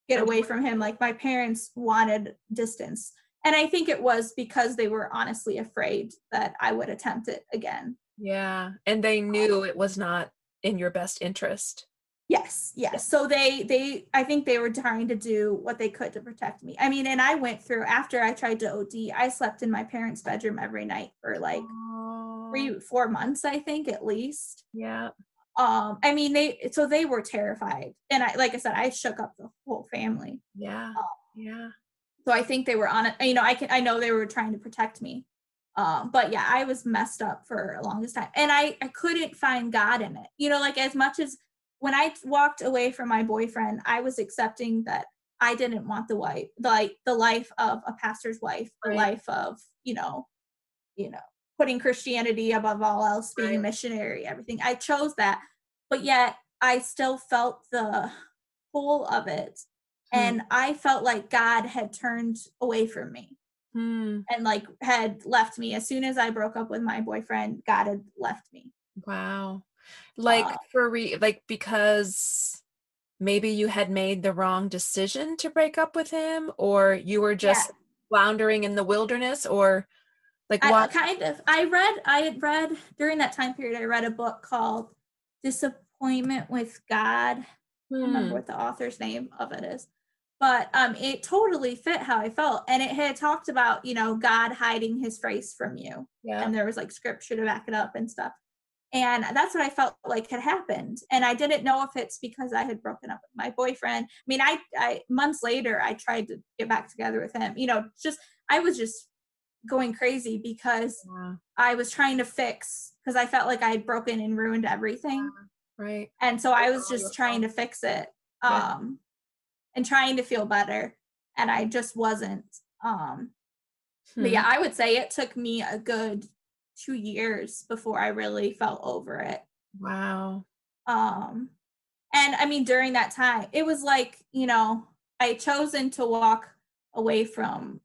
get away from him. Like my parents wanted distance, and I think it was because they were honestly afraid that I would attempt it again. Yeah, and they knew it was not in your best interest. Yes, yes. So they they I think they were trying to do what they could to protect me. I mean, and I went through after I tried to OD, I slept in my parents' bedroom every night for like three, four months, I think, at least. Yeah, Um, I mean, they so they were terrified. And I like I said, I shook up the whole family. yeah, Oh. yeah. So I think they were on it, you know, I can I know they were trying to protect me. Um, but yeah, I was messed up for a longest time. And I I couldn't find God in it. You know, like as much as when I walked away from my boyfriend, I was accepting that I didn't want the wife, like the life of a pastor's wife, the Right. life of, you know, you know, putting Christianity above all else, being a missionary, everything. I chose that. But yet I still felt the pull of it. Hmm. And I felt like God had turned away from me Hmm. and like had left me as soon as I broke up with my boyfriend. God had left me. Wow. Like Uh, for re like because maybe you had made the wrong decision to break up with him or you were just floundering in the wilderness or like I what kind of. I read. I had read during that time period. I read a book called "Disappointment with God." I don't remember Hmm. what the author's name of it is, but um, it totally fit how I felt, and it had talked about you know God hiding His face from you, yeah. and there was like scripture to back it up and stuff. And that's what I felt like had happened. And I didn't know if it's because I had broken up with my boyfriend. I mean, I, I months later I tried to get back together with him. You know, just I was just going crazy because Yeah, I was trying to fix because I felt like I had broken and ruined everything. Right. And so I was just trying to fix it. Yeah. Um and trying to feel better. And I just wasn't. Um but Hmm. yeah, I would say it took me a good two years before I really felt over it. Wow. Um, and I mean, during that time, it was like, you know, I chosen to walk away from,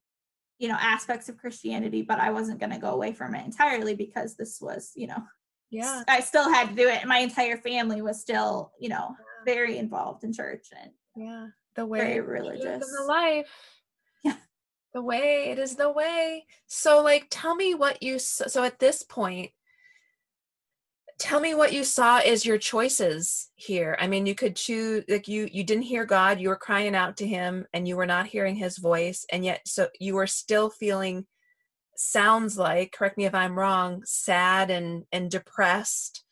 you know, aspects of Christianity, but I wasn't going to go away from it entirely because this was, you know, Yeah. I still had to do it. And my entire family was still, you know, very involved in church and Yeah. The way very is religious. the life. Yeah. The way it is the way. So like tell me what you so at this point tell me what you saw as your choices here. I mean, you could choose like you you didn't hear God, you were crying out to him and you were not hearing his voice and yet so you were still feeling sounds like correct me if I'm wrong, sad and and depressed.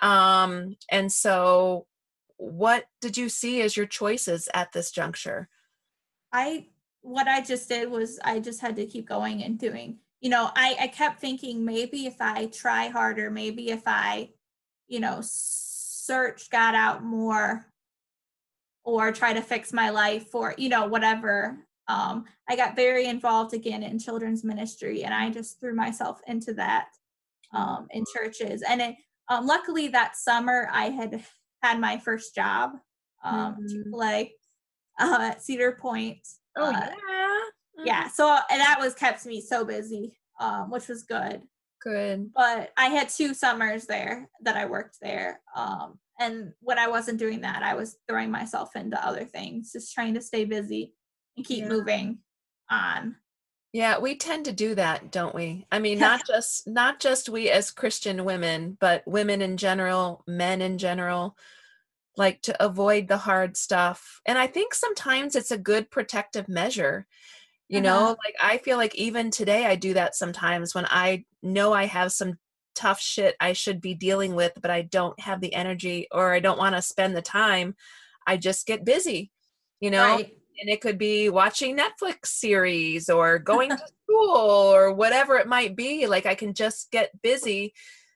Um and so what did you see as your choices at this juncture? I what I just did was I just had to keep going and doing. You know, I I kept thinking maybe if I try harder, maybe if I, you know, search God out more or try to fix my life or, you know, whatever. Um I got very involved again in children's ministry and I just threw myself into that um in churches. And it um luckily that summer I had had my first job um Mhm. Chick-fil-A uh, at Cedar Point. Oh Uh, yeah. yeah so and that was kept me so busy um which was good Good. but i had two summers there that i worked there um and when i wasn't doing that i was throwing myself into other things just trying to stay busy and keep Yeah. moving on Yeah, we tend to do that, don't we? I mean, not just not just we as Christian women, but women in general, men in general, like to avoid the hard stuff. And I think sometimes it's a good protective measure. You Uh-huh. know, like I feel like even today I do that sometimes when I know I have some tough shit I should be dealing with, but I don't have the energy or I don't want to spend the time, I just get busy, you know? Right. And it could be watching Netflix series or going to school or whatever it might be. Like I can just get busy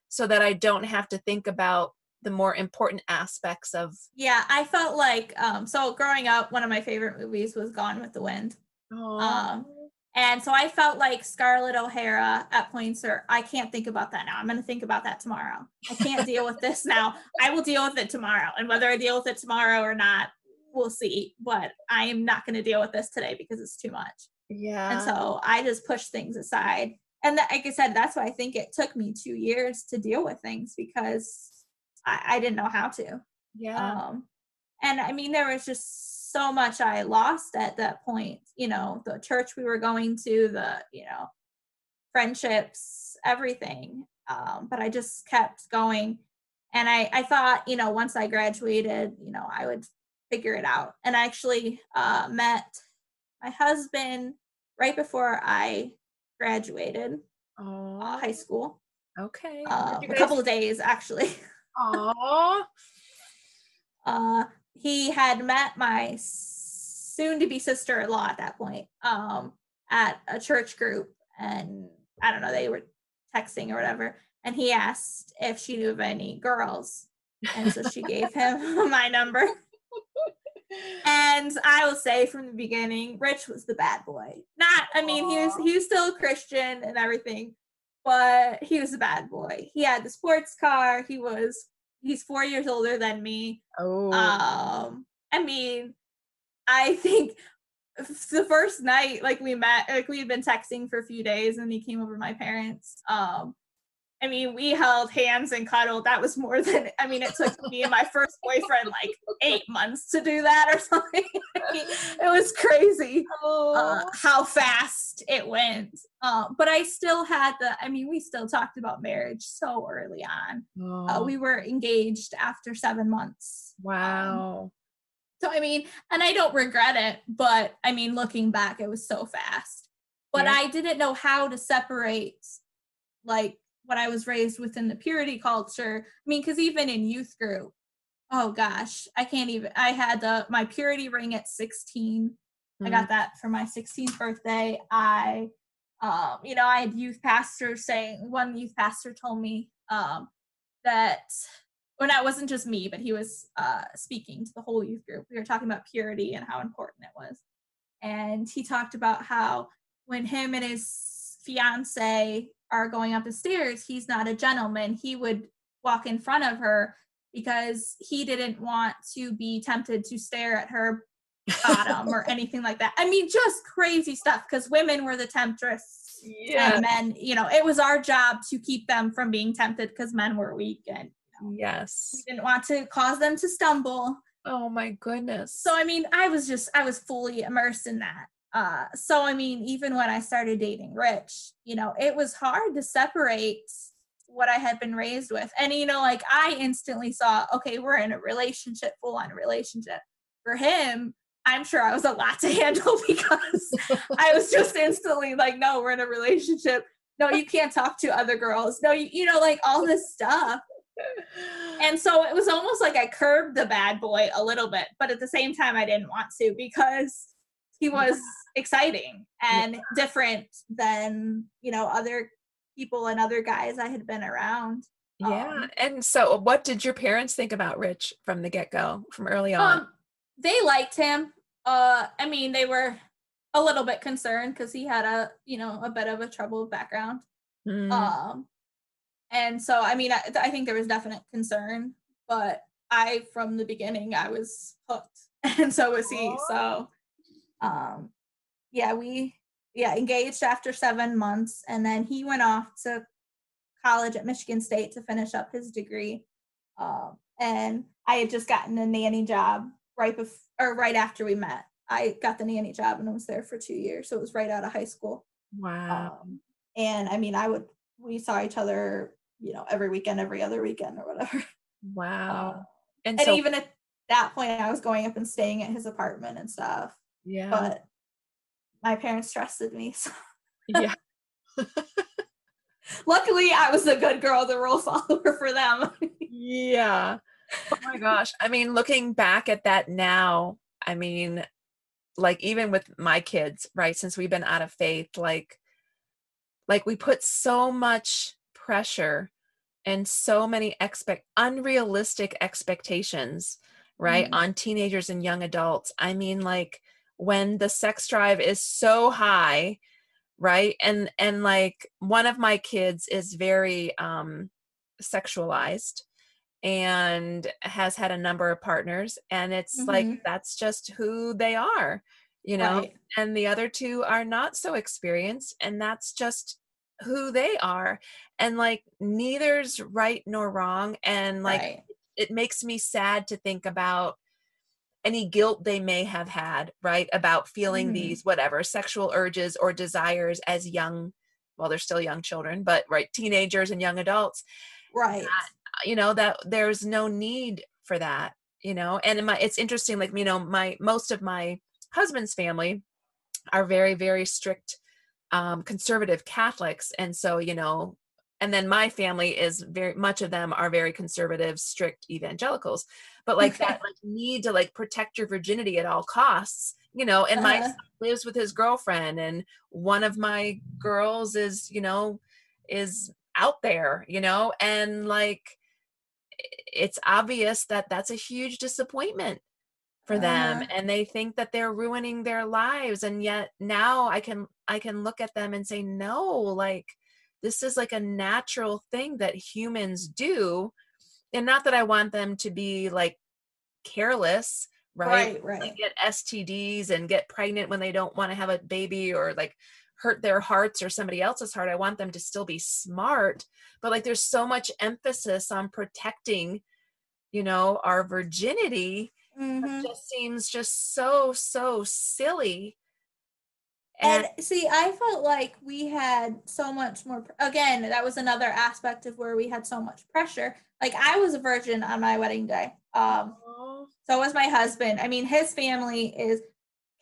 so that I don't have to think about the more important aspects of Yeah, I felt like um so growing up, one of my favorite movies was Gone with the Wind. Um, And so I felt like Scarlett O'Hara at points or I can't think about that now. I'm gonna think about that tomorrow. I can't deal with this now. I will deal with it tomorrow. And whether I deal with it tomorrow or not, we'll see. But I am not gonna deal with this today because it's too much. yeah. And so I just push things aside. And that, like I said, that's why I think it took me two years to deal with things because I, I didn't know how to. yeah. Um, and I mean, there was just so much I lost at that point. You know, the church we were going to, the, you know, friendships, everything. Um, but I just kept going. And I, I thought, you know, once I graduated, you know, I would figure it out. And I actually uh, met my husband right before I graduated uh, high school. okay. Uh, a couple of days, actually. Aw. uh he had met my soon to be sister-in-law at that point um at a church group and i don't know they were texting or whatever and he asked if she knew of any girls and so she gave him my number and i will say from the beginning rich was the bad boy. Not i mean he was he was still a christian and everything but he was a bad boy. He had the sports car. He was he's four years older than me. Oh. um i mean i think the first night like we met like we had been texting for a few days and he came over my parents. Um i mean we held hands and cuddled that was more than i mean it took me and my first boyfriend like eight months to do that or something I mean, it was crazy uh, oh. how fast it went uh, but i still had the i mean we still talked about marriage so early on uh, Oh, we were engaged after seven months. Um, wow. so I mean, and I don't regret it, but I mean, looking back, it was so fast. But Yeah. I didn't know how to separate, like what I was raised within the purity culture. I mean, because even in youth group, oh gosh, I can't even. I had the my purity ring at sixteen. I Mm. got that for my 16th birthday. I, um, you know, I had youth pastors saying, one youth pastor told me um, that, when I wasn't just me, but he was uh, speaking to the whole youth group. We were talking about purity and how important it was. And he talked about how when him and his fiance are going up the stairs, he's not a gentleman. He would walk in front of her because he didn't want to be tempted to stare at her bottom or anything like that. I mean, just crazy stuff because women were the temptress Yeah. and men, you know, it was our job to keep them from being tempted because men were weak and Yes. we didn't want to cause them to stumble. Oh my goodness. So I mean, I was just I was fully immersed in that. Uh so I mean, even when I started dating Rich, you know, it was hard to separate what I had been raised with. And you know, like I instantly saw, okay, we're in a relationship, full on relationship. For him, I'm sure I was a lot to handle because I was just instantly like, no, we're in a relationship. No, you can't talk to other girls. No, you, you know, like all this stuff. And so it was almost like I curbed the bad boy a little bit, but at the same time, I didn't want to because he was exciting and different than, you know, other people and other guys I had been around. yeah. um, and so what did your parents think about Rich from the get-go, from early on? Um, they liked him. Uh, I mean, they were a little bit concerned because he had a, you know, a bit of a troubled background. Mm, Um, and so, I mean, I, I think there was definite concern, but I, from the beginning, I was hooked, and so was he. So, um, yeah, we, yeah, engaged after seven months, and then he went off to college at Michigan State to finish up his degree. Um, and I had just gotten a nanny job right before, or right after we met. I got the nanny job and I was there for two years, so it was right out of high school. wow. Um, and I mean, I would we saw each other, you know, every weekend, every other weekend, or whatever. wow. Uh, and, and so even at that point, I was going up and staying at his apartment and stuff. Yeah. But my parents trusted me, so yeah. Luckily, I was a good girl, the rule follower for them. yeah. Oh my gosh. I mean, looking back at that now, I mean, like even with my kids, right? Since we've been out of faith, like like we put so much pressure and so many expect unrealistic expectations right mm-hmm. on teenagers and young adults i mean like when the sex drive is so high right and and like one of my kids is very um sexualized and has had a number of partners and it's mm-hmm. like that's just who they are you know right. and the other two are not so experienced and that's just who they are and like neither's right nor wrong and like right. it makes me sad to think about any guilt they may have had right about feeling mm. these whatever sexual urges or desires as young well they're still young children but right teenagers and young adults right that, you know that there's no need for that you know and my it's interesting like you know my most of my husband's family are very very strict um, conservative Catholics, and so you know, and then my family is very much of them are very conservative, strict evangelicals. But like that like need to like protect your virginity at all costs, you know. And uh-huh. my son lives with his girlfriend, and one of my girls is you know is out there, you know, and like it's obvious that that's a huge disappointment for them uh, and they think that they're ruining their lives and yet now i can i can look at them and say no like this is like a natural thing that humans do and not that i want them to be like careless right right, right. Like get stds and get pregnant when they don't want to have a baby or like hurt their hearts or somebody else's heart i want them to still be smart but like there's so much emphasis on protecting you know our virginity mm-hmm. just seems just so so silly and, see i felt like we had so much more again that was another aspect of where we had so much pressure. Like i was a virgin on my wedding day um so was my husband. I mean his family is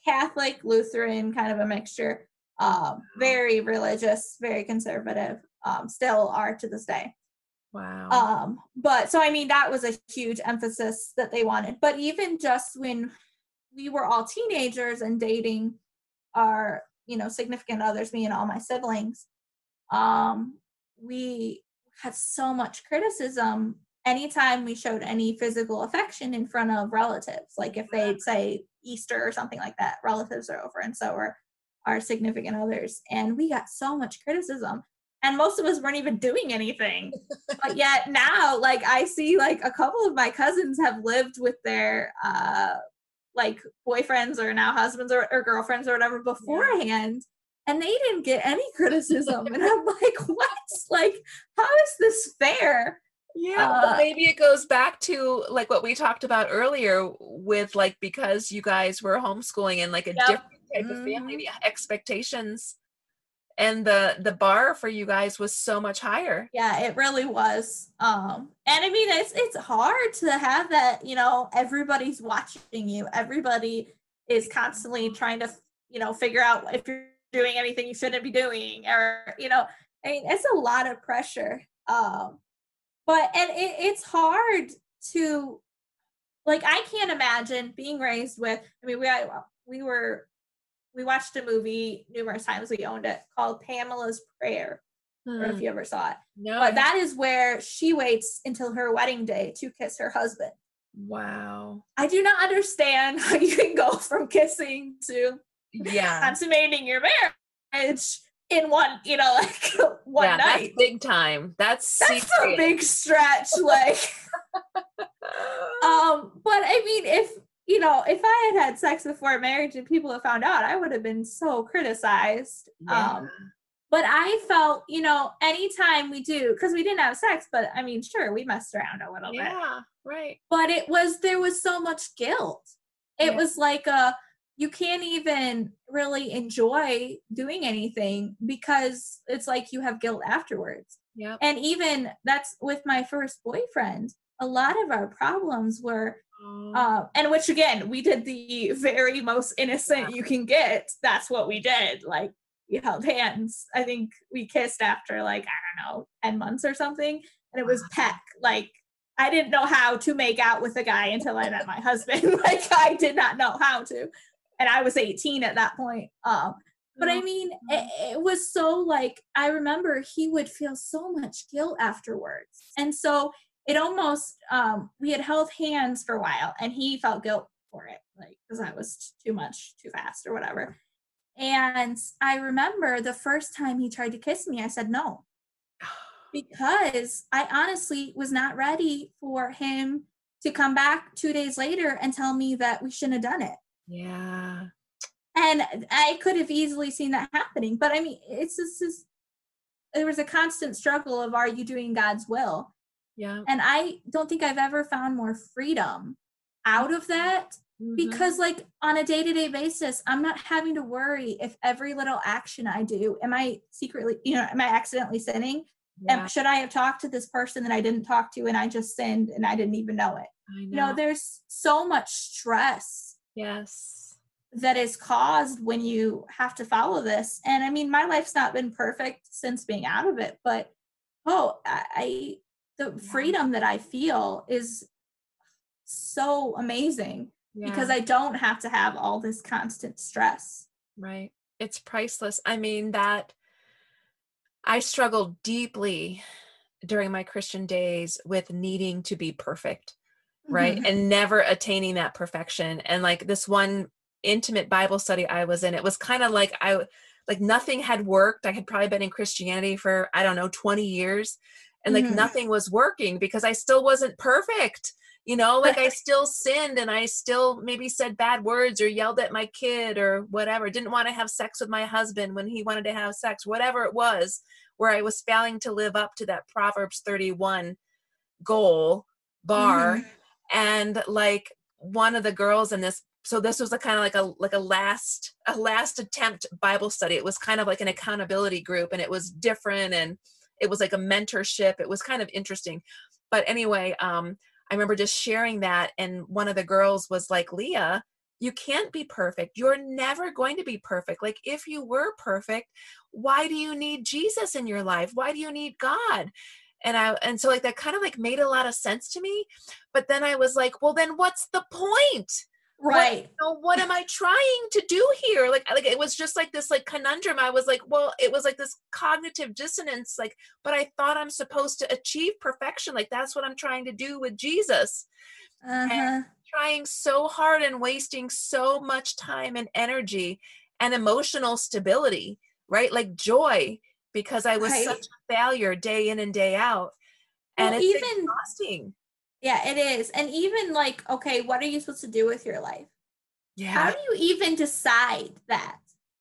catholic lutheran kind of a mixture um very religious very conservative um still are to this day. Wow. Um, but so I mean that was a huge emphasis that they wanted. But even just when we were all teenagers and dating our, you know, significant others, me and all my siblings, um, we had so much criticism anytime we showed any physical affection in front of relatives. Like if they'd say Easter or something like that, relatives are over and so are our significant others. And we got so much criticism and most of us weren't even doing anything but yet now like i see like a couple of my cousins have lived with their uh like boyfriends or now husbands or, or girlfriends or whatever beforehand yeah. and they didn't get any criticism and i'm like what like how is this fair yeah uh, maybe it goes back to like what we talked about earlier with like because you guys were homeschooling and like a yep. different type mm-hmm. of family mm-hmm. expectations and the the bar for you guys was so much higher. Yeah it really was um and i mean it's it's hard to have that you know everybody's watching you. Everybody is constantly trying to you know figure out if you're doing anything you shouldn't be doing or you know i mean it's a lot of pressure um but and it, it's hard to like i can't imagine being raised with i mean we I, we were we watched a movie numerous times. We owned it called Pamela's Prayer. Hmm. I don't know if you ever saw it. No. But that is where she waits until her wedding day to kiss her husband. Wow. I do not understand how you can go from kissing to yeah consummating your marriage in one, you know, like one yeah, night. That's big time. That's that's a big stretch. Like um, but I mean if you know, if I had had sex before marriage and people had found out, I would have been so criticized. Yeah. Um, but I felt, you know, anytime we do, because we didn't have sex, but I mean, sure, we messed around a little yeah, bit. Yeah, right. But it was, there was so much guilt. It yeah. was like a, you can't even really enjoy doing anything because it's like you have guilt afterwards. Yeah. And even that's with my first boyfriend, a lot of our problems were um, and which again, we did the very most innocent you can get. That's what we did. Like, we held hands. I think we kissed after like, I don't know, 10 months or something. And it was peck. Like I didn't know how to make out with a guy until I met my husband. like I did not know how to. And I was 18 at that point. Um, but I mean, it, it was so like, I remember he would feel so much guilt afterwards. And so it almost, um, we had held hands for a while and he felt guilt for it, like, because I was too much, too fast or whatever. And I remember the first time he tried to kiss me, I said no. Because I honestly was not ready for him to come back two days later and tell me that we shouldn't have done it. Yeah. And I could have easily seen that happening. But I mean, it's just this, there was a constant struggle of are you doing God's will? Yeah. And I don't think I've ever found more freedom out of that Mhm. because like on a day-to-day basis i'm not having to worry if every little action i do am i secretly you know am i accidentally sinning yeah, Am- should i have talked to this person that i didn't talk to and i just sinned and i didn't even know it I you know. know there's so much stress yes. that is caused when you have to follow this and i mean my life's not been perfect since being out of it but oh I the Yeah. freedom that i feel is so amazing because I don't have to have all this constant stress. Right. It's priceless. I mean, that I struggled deeply during my Christian days with needing to be perfect, right? Mhm. And never attaining that perfection. And like this one intimate Bible study I was in, it was kind of like I like nothing had worked. I had probably been in Christianity for I don't know 20 years and like Mhm. nothing was working because I still wasn't perfect. You know, like I still sinned and I still maybe said bad words or yelled at my kid or whatever. Didn't want to have sex with my husband when he wanted to have sex, whatever it was, where I was failing to live up to that Proverbs 31 goal bar Mhm. and like one of the girls in this so this was a kind of like a like a last a last attempt bible study it was kind of like an accountability group and it was different and it was like a mentorship it was kind of interesting. But anyway um i remember just sharing that and one of the girls was like leah you can't be perfect. You're never going to be perfect. Like if you were perfect why do you need jesus in your life? Why do you need god? And i and so like that kind of like made a lot of sense to me. But then i was like well then what's the point Right. so what am i trying to do here? Like like it was just like this like conundrum. I was like well it was like this cognitive dissonance like but i thought i'm supposed to achieve perfection. Like that's what i'm trying to do with jesus. Uh-huh. trying so hard and wasting so much time and energy and emotional stability right? Like joy because i was Right. such a failure day in and day out. And Well, it's even exhausting yeah, it is. And even like, okay, what are you supposed to do with your life? Yeah. How do you even decide that?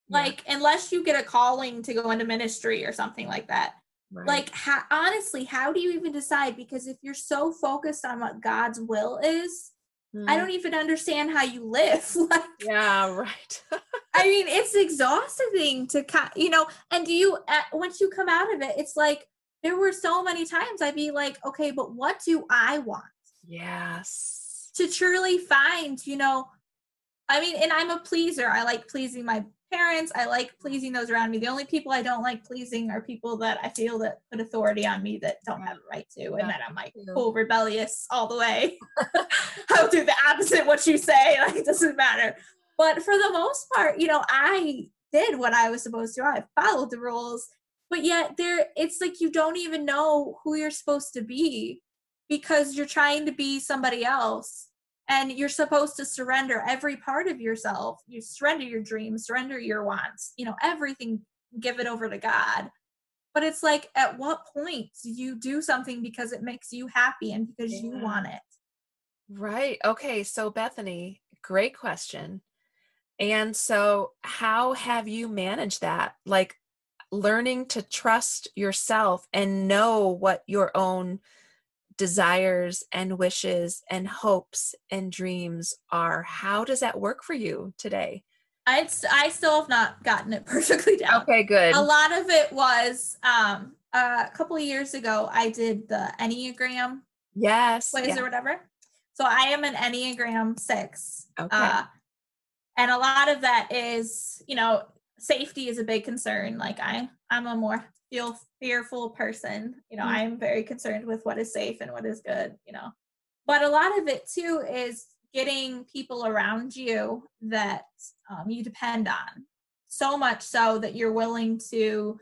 Yeah. Like, unless you get a calling to go into ministry or something like that. right. Like, how, honestly, how do you even decide? Because if you're so focused on what God's will is, I Mm. don't even understand how you live. like, yeah right I mean, it's exhausting to, you know, and do you, once you come out of it, it's like, there were so many times I'd be like, okay, but what do I want? yes To truly find, you know, I mean, and I'm a pleaser. I like pleasing my parents. I like pleasing those around me. The only people I don't like pleasing are people that I feel that put authority on me that don't have a right to. Yeah, And then I'm like, full rebellious all the way. I'll do the opposite what you say. Like, it doesn't matter. But for the most part, you know, I did what I was supposed to. I followed the rules. But yet there it's like you don't even know who you're supposed to be because you're trying to be somebody else and you're supposed to surrender every part of yourself you surrender your dreams surrender your wants you know everything give it over to god but it's like at what point do you do something because it makes you happy and because you want it Right. Okay. So, Bethany, great question. And so, how have you managed that? Like learning to trust yourself and know what your own desires and wishes and hopes and dreams are. How does that work for you today? I, I still have not gotten it perfectly down Okay, good. a lot of it was um a couple of years ago i did the enneagram Yes. quiz yeah, or whatever so i am an enneagram six Okay. uh and a lot of that is you know safety is a big concern. Like I, I'm a more feel fearful person. You know, Mhm. I'm very concerned with what is safe and what is good. You know, but a lot of it too is getting people around you that um, you depend on so much so that you're willing to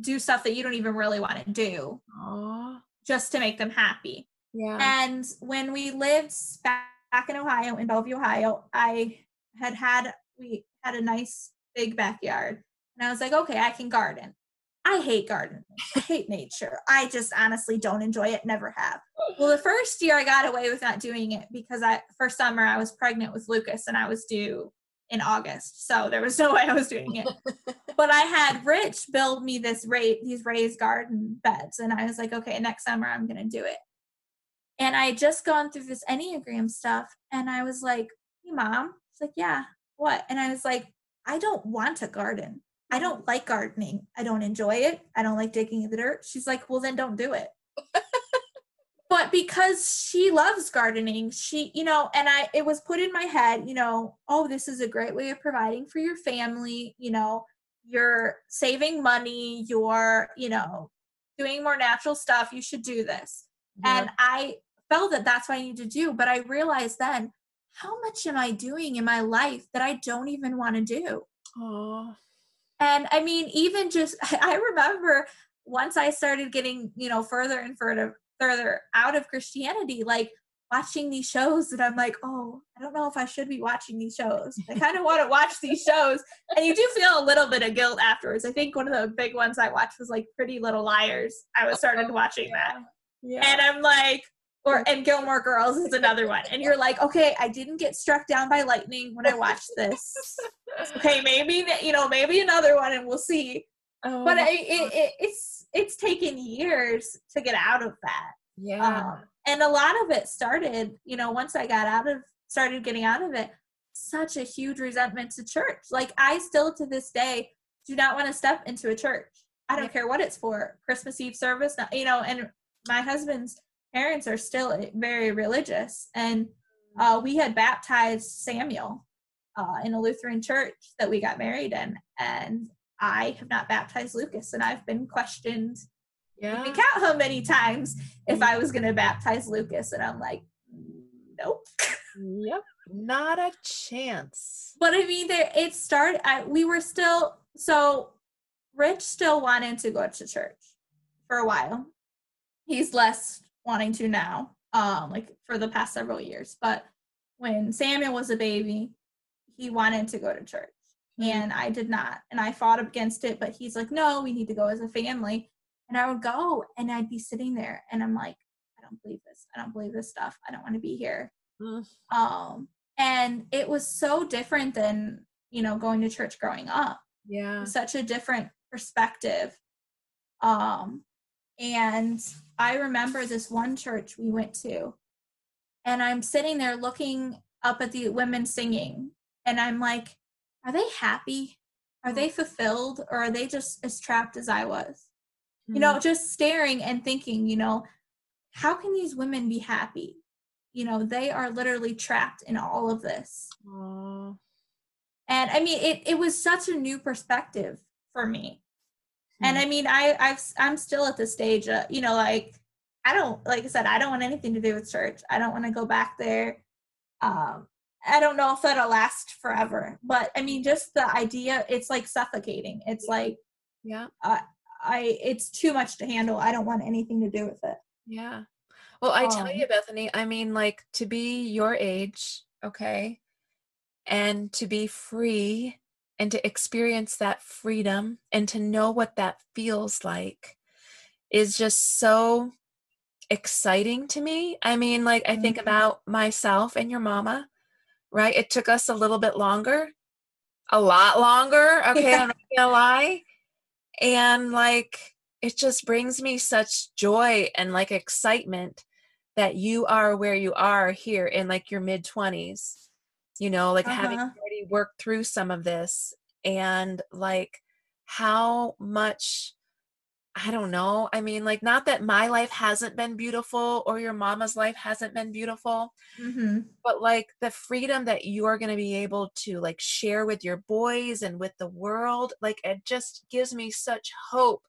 do stuff that you don't even really want to do Aw. just to make them happy. Yeah. And when we lived back back in Ohio, in Bellevue, Ohio, I had had we had a nice big backyard, and I was like, okay, I can garden. I hate gardening. I hate nature. I just honestly don't enjoy it. Never have. Well, the first year I got away with not doing it because I first summer I was pregnant with Lucas and I was due in August, so there was no way I was doing it. but I had Rich build me this ra- these raised garden beds, and I was like, okay, next summer I'm gonna do it. And I had just gone through this Enneagram stuff, and I was like, hey, mom. She's like, yeah, what? And I was like, I don't want a garden. I mm-hmm. don't like gardening. I don't enjoy it. I don't like digging in the dirt. She's like, well, then don't do it. but because she loves gardening, she, you know, and I, it was put in my head, you know, oh, this is a great way of providing for your family. You know, you're saving money, you're, you know, doing more natural stuff. You should do this. And I felt that that's what I need to do. But I realized then, how much am I doing in my life that I don't even want to do? Oh. And I mean, even just, I remember once I started getting, you know, further and further, further out of Christianity, like watching these shows that I'm like, oh, I don't know if I should be watching these shows. I kind of want to watch these shows. And you do feel a little bit of guilt afterwards. I think one of the big ones I watched was like Pretty Little Liars. I was started oh, watching that Yeah. and I'm like, or and Gilmore Girls is another one, and you're like, okay, I didn't get struck down by lightning when I watched this. Okay, maybe you know, maybe another one, and we'll see. Oh But I, it, it, it's it's taken years to get out of that, yeah. um, and a lot of it started, you know, once I got out of started getting out of it, such a huge resentment to church. Like I still to this day do not want to step into a church. I don't Yeah. care what it's for. Christmas Eve service, you know, and my husband's parents are still very religious and uh, we had baptized samuel uh, in a lutheran church that we got married in and i have not baptized lucas and i've been questioned you yeah. can count how many times if i was going to baptize lucas and i'm like nope Yep. Not a chance. but i mean there it started I, we were still so rich still wanted to go to church for a while he's less wanting to now um like for the past several years. But when samuel was a baby he wanted to go to church. And i did not. And i fought against it but he's like no we need to go as a family. And i would go and i'd be sitting there and i'm like i don't believe this. I don't believe this stuff. I don't want to be here. Mm. um and it was so different than you know going to church growing up. Yeah. such a different perspective. Um and i remember this one church we went to and i'm sitting there looking up at the women singing and i'm like are they happy? Are they fulfilled? Or are they just as trapped as i was? You know hmm. just staring and thinking you know how can these women be happy? You know they are literally trapped in all of this. Aw. and i mean it, it was such a new perspective for me and i mean i I've, i'm still at the stage uh, you know like i don't like i said i don't want anything to do with church. I don't want to go back there. Um i don't know if that'll last forever but i mean just the idea it's like suffocating. It's like yeah. i I it's too much to handle. I don't want anything to do with it. Yeah. Well, I tell Um, you, Bethany, I mean, like to be your age, okay, and to be free and to experience that freedom and to know what that feels like is just so exciting to me. I mean, like, I think Mhm. about myself and your mama, right? It took us a little bit longer, a lot longer. Okay, Yeah. I'm not gonna lie. And like, it just brings me such joy and like excitement that you are where you are here in like your mid 20s, you know, like having Uh-huh. Already worked through some of this and like how much I don't know. I mean, like, not that my life hasn't been beautiful or your mama's life hasn't been beautiful, Mm-hmm. but like the freedom that you're going to be able to like share with your boys and with the world, like, it just gives me such hope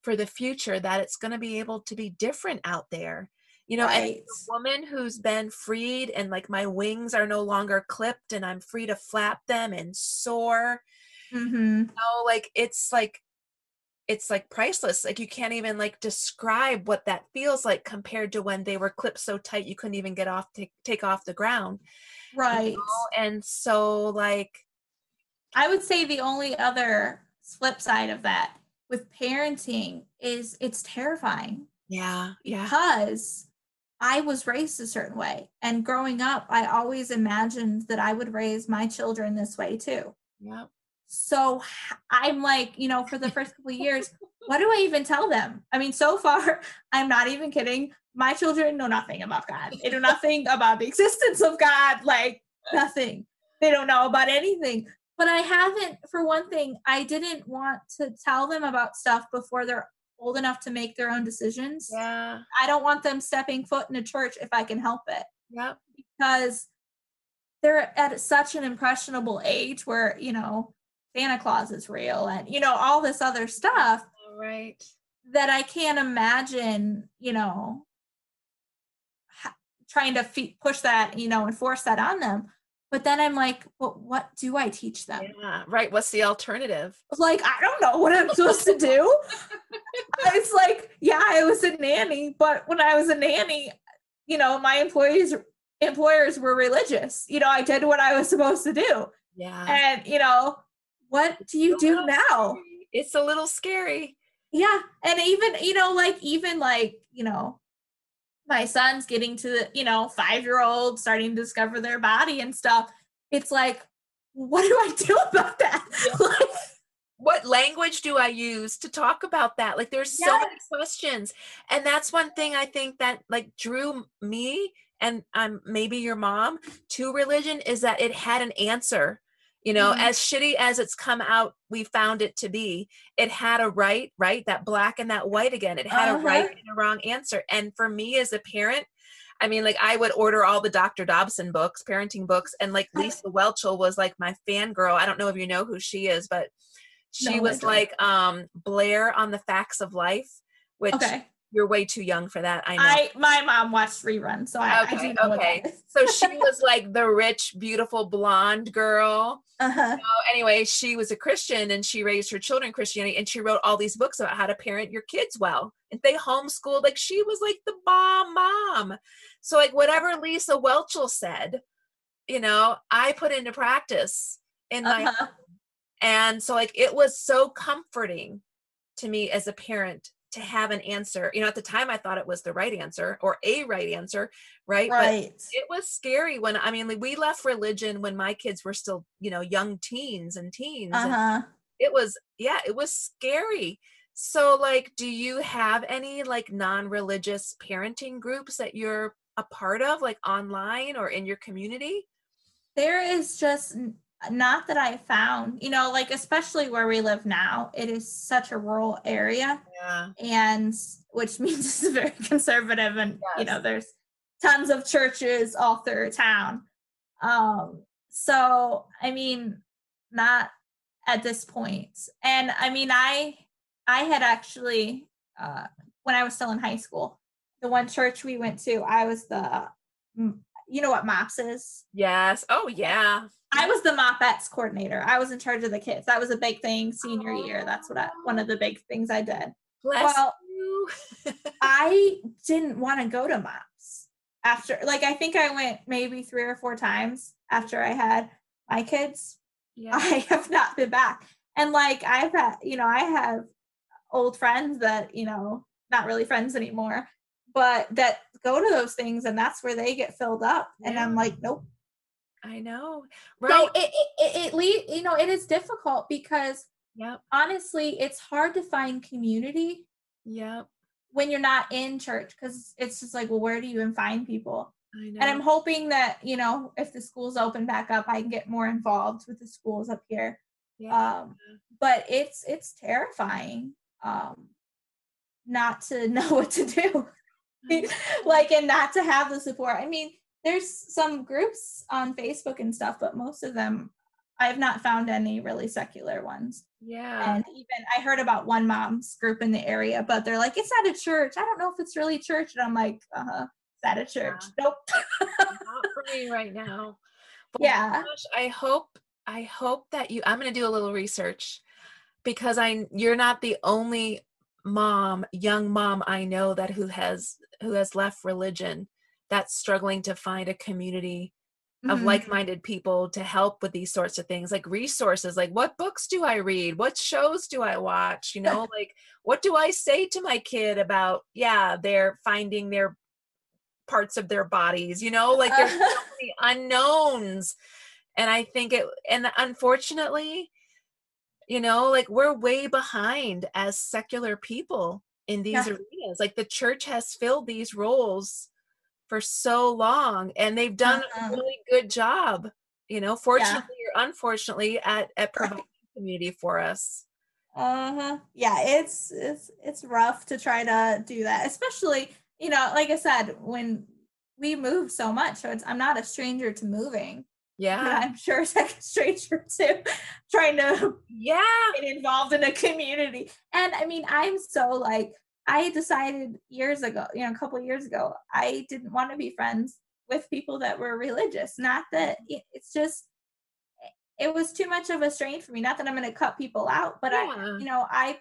for the future that it's going to be able to be different out there. You know, Right. a woman who's been freed and like my wings are no longer clipped and I'm free to flap them and soar Mm-hmm. know like it's like it's like priceless like you can't even like describe what that feels like compared to when they were clipped so tight you couldn't even get off take, take off the ground you Right. know? and so like I would say the only other flip side of that with parenting is it's terrifying yeah yeah because I was raised a certain way. And growing up, I always imagined that I would raise my children this way too. yeah So I'm like, you know, for the first couple of years, what do I even tell them? I mean, so far, I'm not even kidding. My children know nothing about God. They know nothing about the existence of God, like nothing. They don't know about anything. But I haven't, for one thing, I didn't want to tell them about stuff before they're old enough to make their own decisions. yeah I don't want them stepping foot in a church if I can help it yeah because they're at such an impressionable age where, you know, Santa Claus is real and, you know, all this other stuff all right that I can't imagine, you know, trying to fe- push that, you know, and force that on them. But then I'm like, but what do I teach them? yeah right what's the alternative Like, I don't know what I'm supposed to do. it's like, yeah, I was a nanny, but when I was a nanny, you know, my employees employers were religious. You know, I did what I was supposed to do. yeah And, you know, what do you do now? scary. it's a little scary Yeah. And even, you know, like even like, you know, my son's getting to the, you know, five year old starting to discover their body and stuff. It's like, what do I do about that? Like, what language do I use to talk about that? Like there's so many questions. And that's one thing I think that like drew me and um maybe your mom to religion is that it had an answer. You know, Mhm. as shitty as it's come out, we found it to be. It had a right, right? That black and that white again. It had a right Uh-huh. and a wrong answer. And for me as a parent, I mean, like I would order all the Dr. Dobson books, parenting books, and like Lisa Whelchel was like my fangirl. I don't know if you know who she is, but she No, was like um Blair on the Facts of Life, which okay. You're way too young for that. I know. I my mom watched reruns, so I, I do know okay. so she was like the rich, beautiful blonde girl. Uh-huh. Oh, anyway, she was a Christian and she raised her children Christianity and she wrote all these books about how to parent your kids well. And they homeschooled, like she was like the bomb mom. So like whatever Lisa Whelchel said, you know, I put into practice in my Uh-huh. and so like it was so comforting to me as a parent to have an answer. You know, at the time I thought it was the right answer or a right answer, right? But Right. it was scary when I mean we left religion when my kids were still, you know, young teens and teens. Uh-huh. it was yeah, it was scary. So like do you have any like non-religious parenting groups that you're a part of like online or in your community? there is just not that I found, you know, like especially where we live now, it is such a rural area Yeah. and which means it's very conservative and you know there's tons of churches all through town. Um so I mean not at this point. And I mean I I had actually uh when I was still in high school, the one church we went to, I was the you know what MOPS is? Yes. Oh yeah. I was the MOPPETS coordinator. I was in charge of the kids. That was a big thing senior year. That's what I, one of the big things I did. Bless Well, you. I didn't want to go to mops after, like, I think I went maybe three or four times after I had my kids. yeah. I have not been back. And like, I've had, you know, I have old friends that, you know, not really friends anymore, but that go to those things and that's where they get filled up. And I'm like, nope. I know. So Right. it, it, it, it le- you know, it is difficult because yep. honestly, it's hard to find community Yep. when you're not in church because it's just like, well, where do you even find people? I know. And I'm hoping that, you know, if the schools open back up, I can get more involved with the schools up here. yeah. Um, but it's it's terrifying. Um, not to know what to do. like and not to have the support. I mean, there's some groups on Facebook and stuff, but most of them I have not found any really secular ones. Yeah. And even I heard about one mom's group in the area, but they're like, it's not a church. I don't know if it's really church. And I'm like, uh huh, is that a church? Yeah. Nope. not for me right now. But yeah. Gosh, I hope I hope that you I'm gonna do a little research because I you're not the only mom, young mom I know that who has who has left religion that's struggling to find a community of mm-hmm. like-minded people to help with these sorts of things like resources like what books do i read? What shows do i watch? You know like what do i say to my kid about yeah they're finding their parts of their bodies? You know like there's so many unknowns. And i think it and unfortunately you know like we're way behind as secular people in these yeah. arenas. Like the church has filled these roles for so long and they've done uh-huh. a really good job you know fortunately yeah. or unfortunately at at providing community for us. Uh-huh. Yeah it's it's it's rough to try to do that especially you know like i said when we move so much so it's i'm not a stranger to moving. Yeah. I'm sure it's like a stranger to trying to yeah. get involved in a community. And i mean i'm so like I decided years ago, you know, a couple years ago, I didn't want to be friends with people that were religious. Not that mm-hmm. it's just eh, it was too much of a strain for me. Not that I'm going to cut people out, but yeah. I, you know, I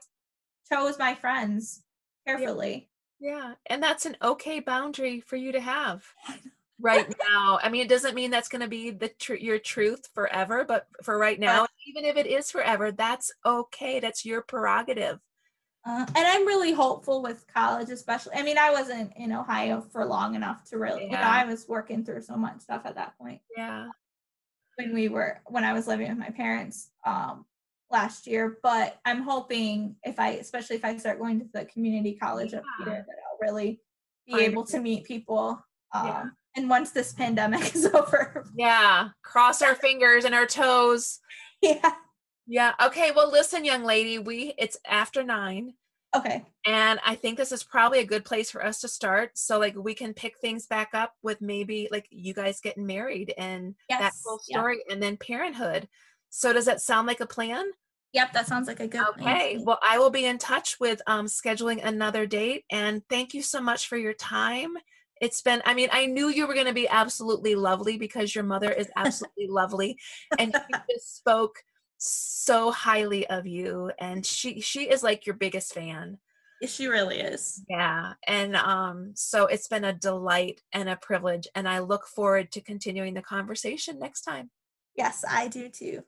chose my friends carefully. Yeah. yeah. And that's an okay boundary for you to have right now. I mean, it doesn't mean that's going to be the tr- your truth forever, but for right now, even if it is forever, that's okay. That's your prerogative. Uh, and I'm really hopeful with college, especially. I mean, I wasn't in Ohio for long enough to really, yeah. you know, I was working through so much stuff at that point. Yeah. When we were, when I was living with my parents um, last year. But I'm hoping if I, especially if I start going to the community college yeah. up here, that I'll really be able to meet people. Um, yeah. And once this pandemic is over. Yeah. Cross our fingers and our toes. Yeah. Yeah. Okay. Well, listen, young lady, we it's after nine. Okay. And I think this is probably a good place for us to start. So like we can pick things back up with maybe like you guys getting married and yes. that whole story and then parenthood. So does that sound like a plan? Yep, that sounds like a good Okay. Plan. Well, I will be in touch with um scheduling another date and thank you so much for your time. It's been I mean, I knew you were going to be absolutely lovely because your mother is absolutely lovely and you just spoke so highly of you and she she is like your biggest fan. She really is. Yeah and um so it's been a delight and a privilege and i look forward to continuing the conversation next time. Yes i do too.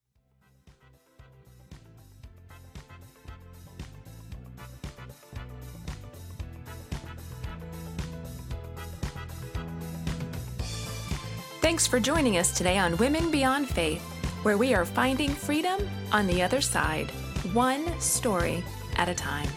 Thanks for joining us today on Women Beyond Faith where we are finding freedom on the other side, one story at a time.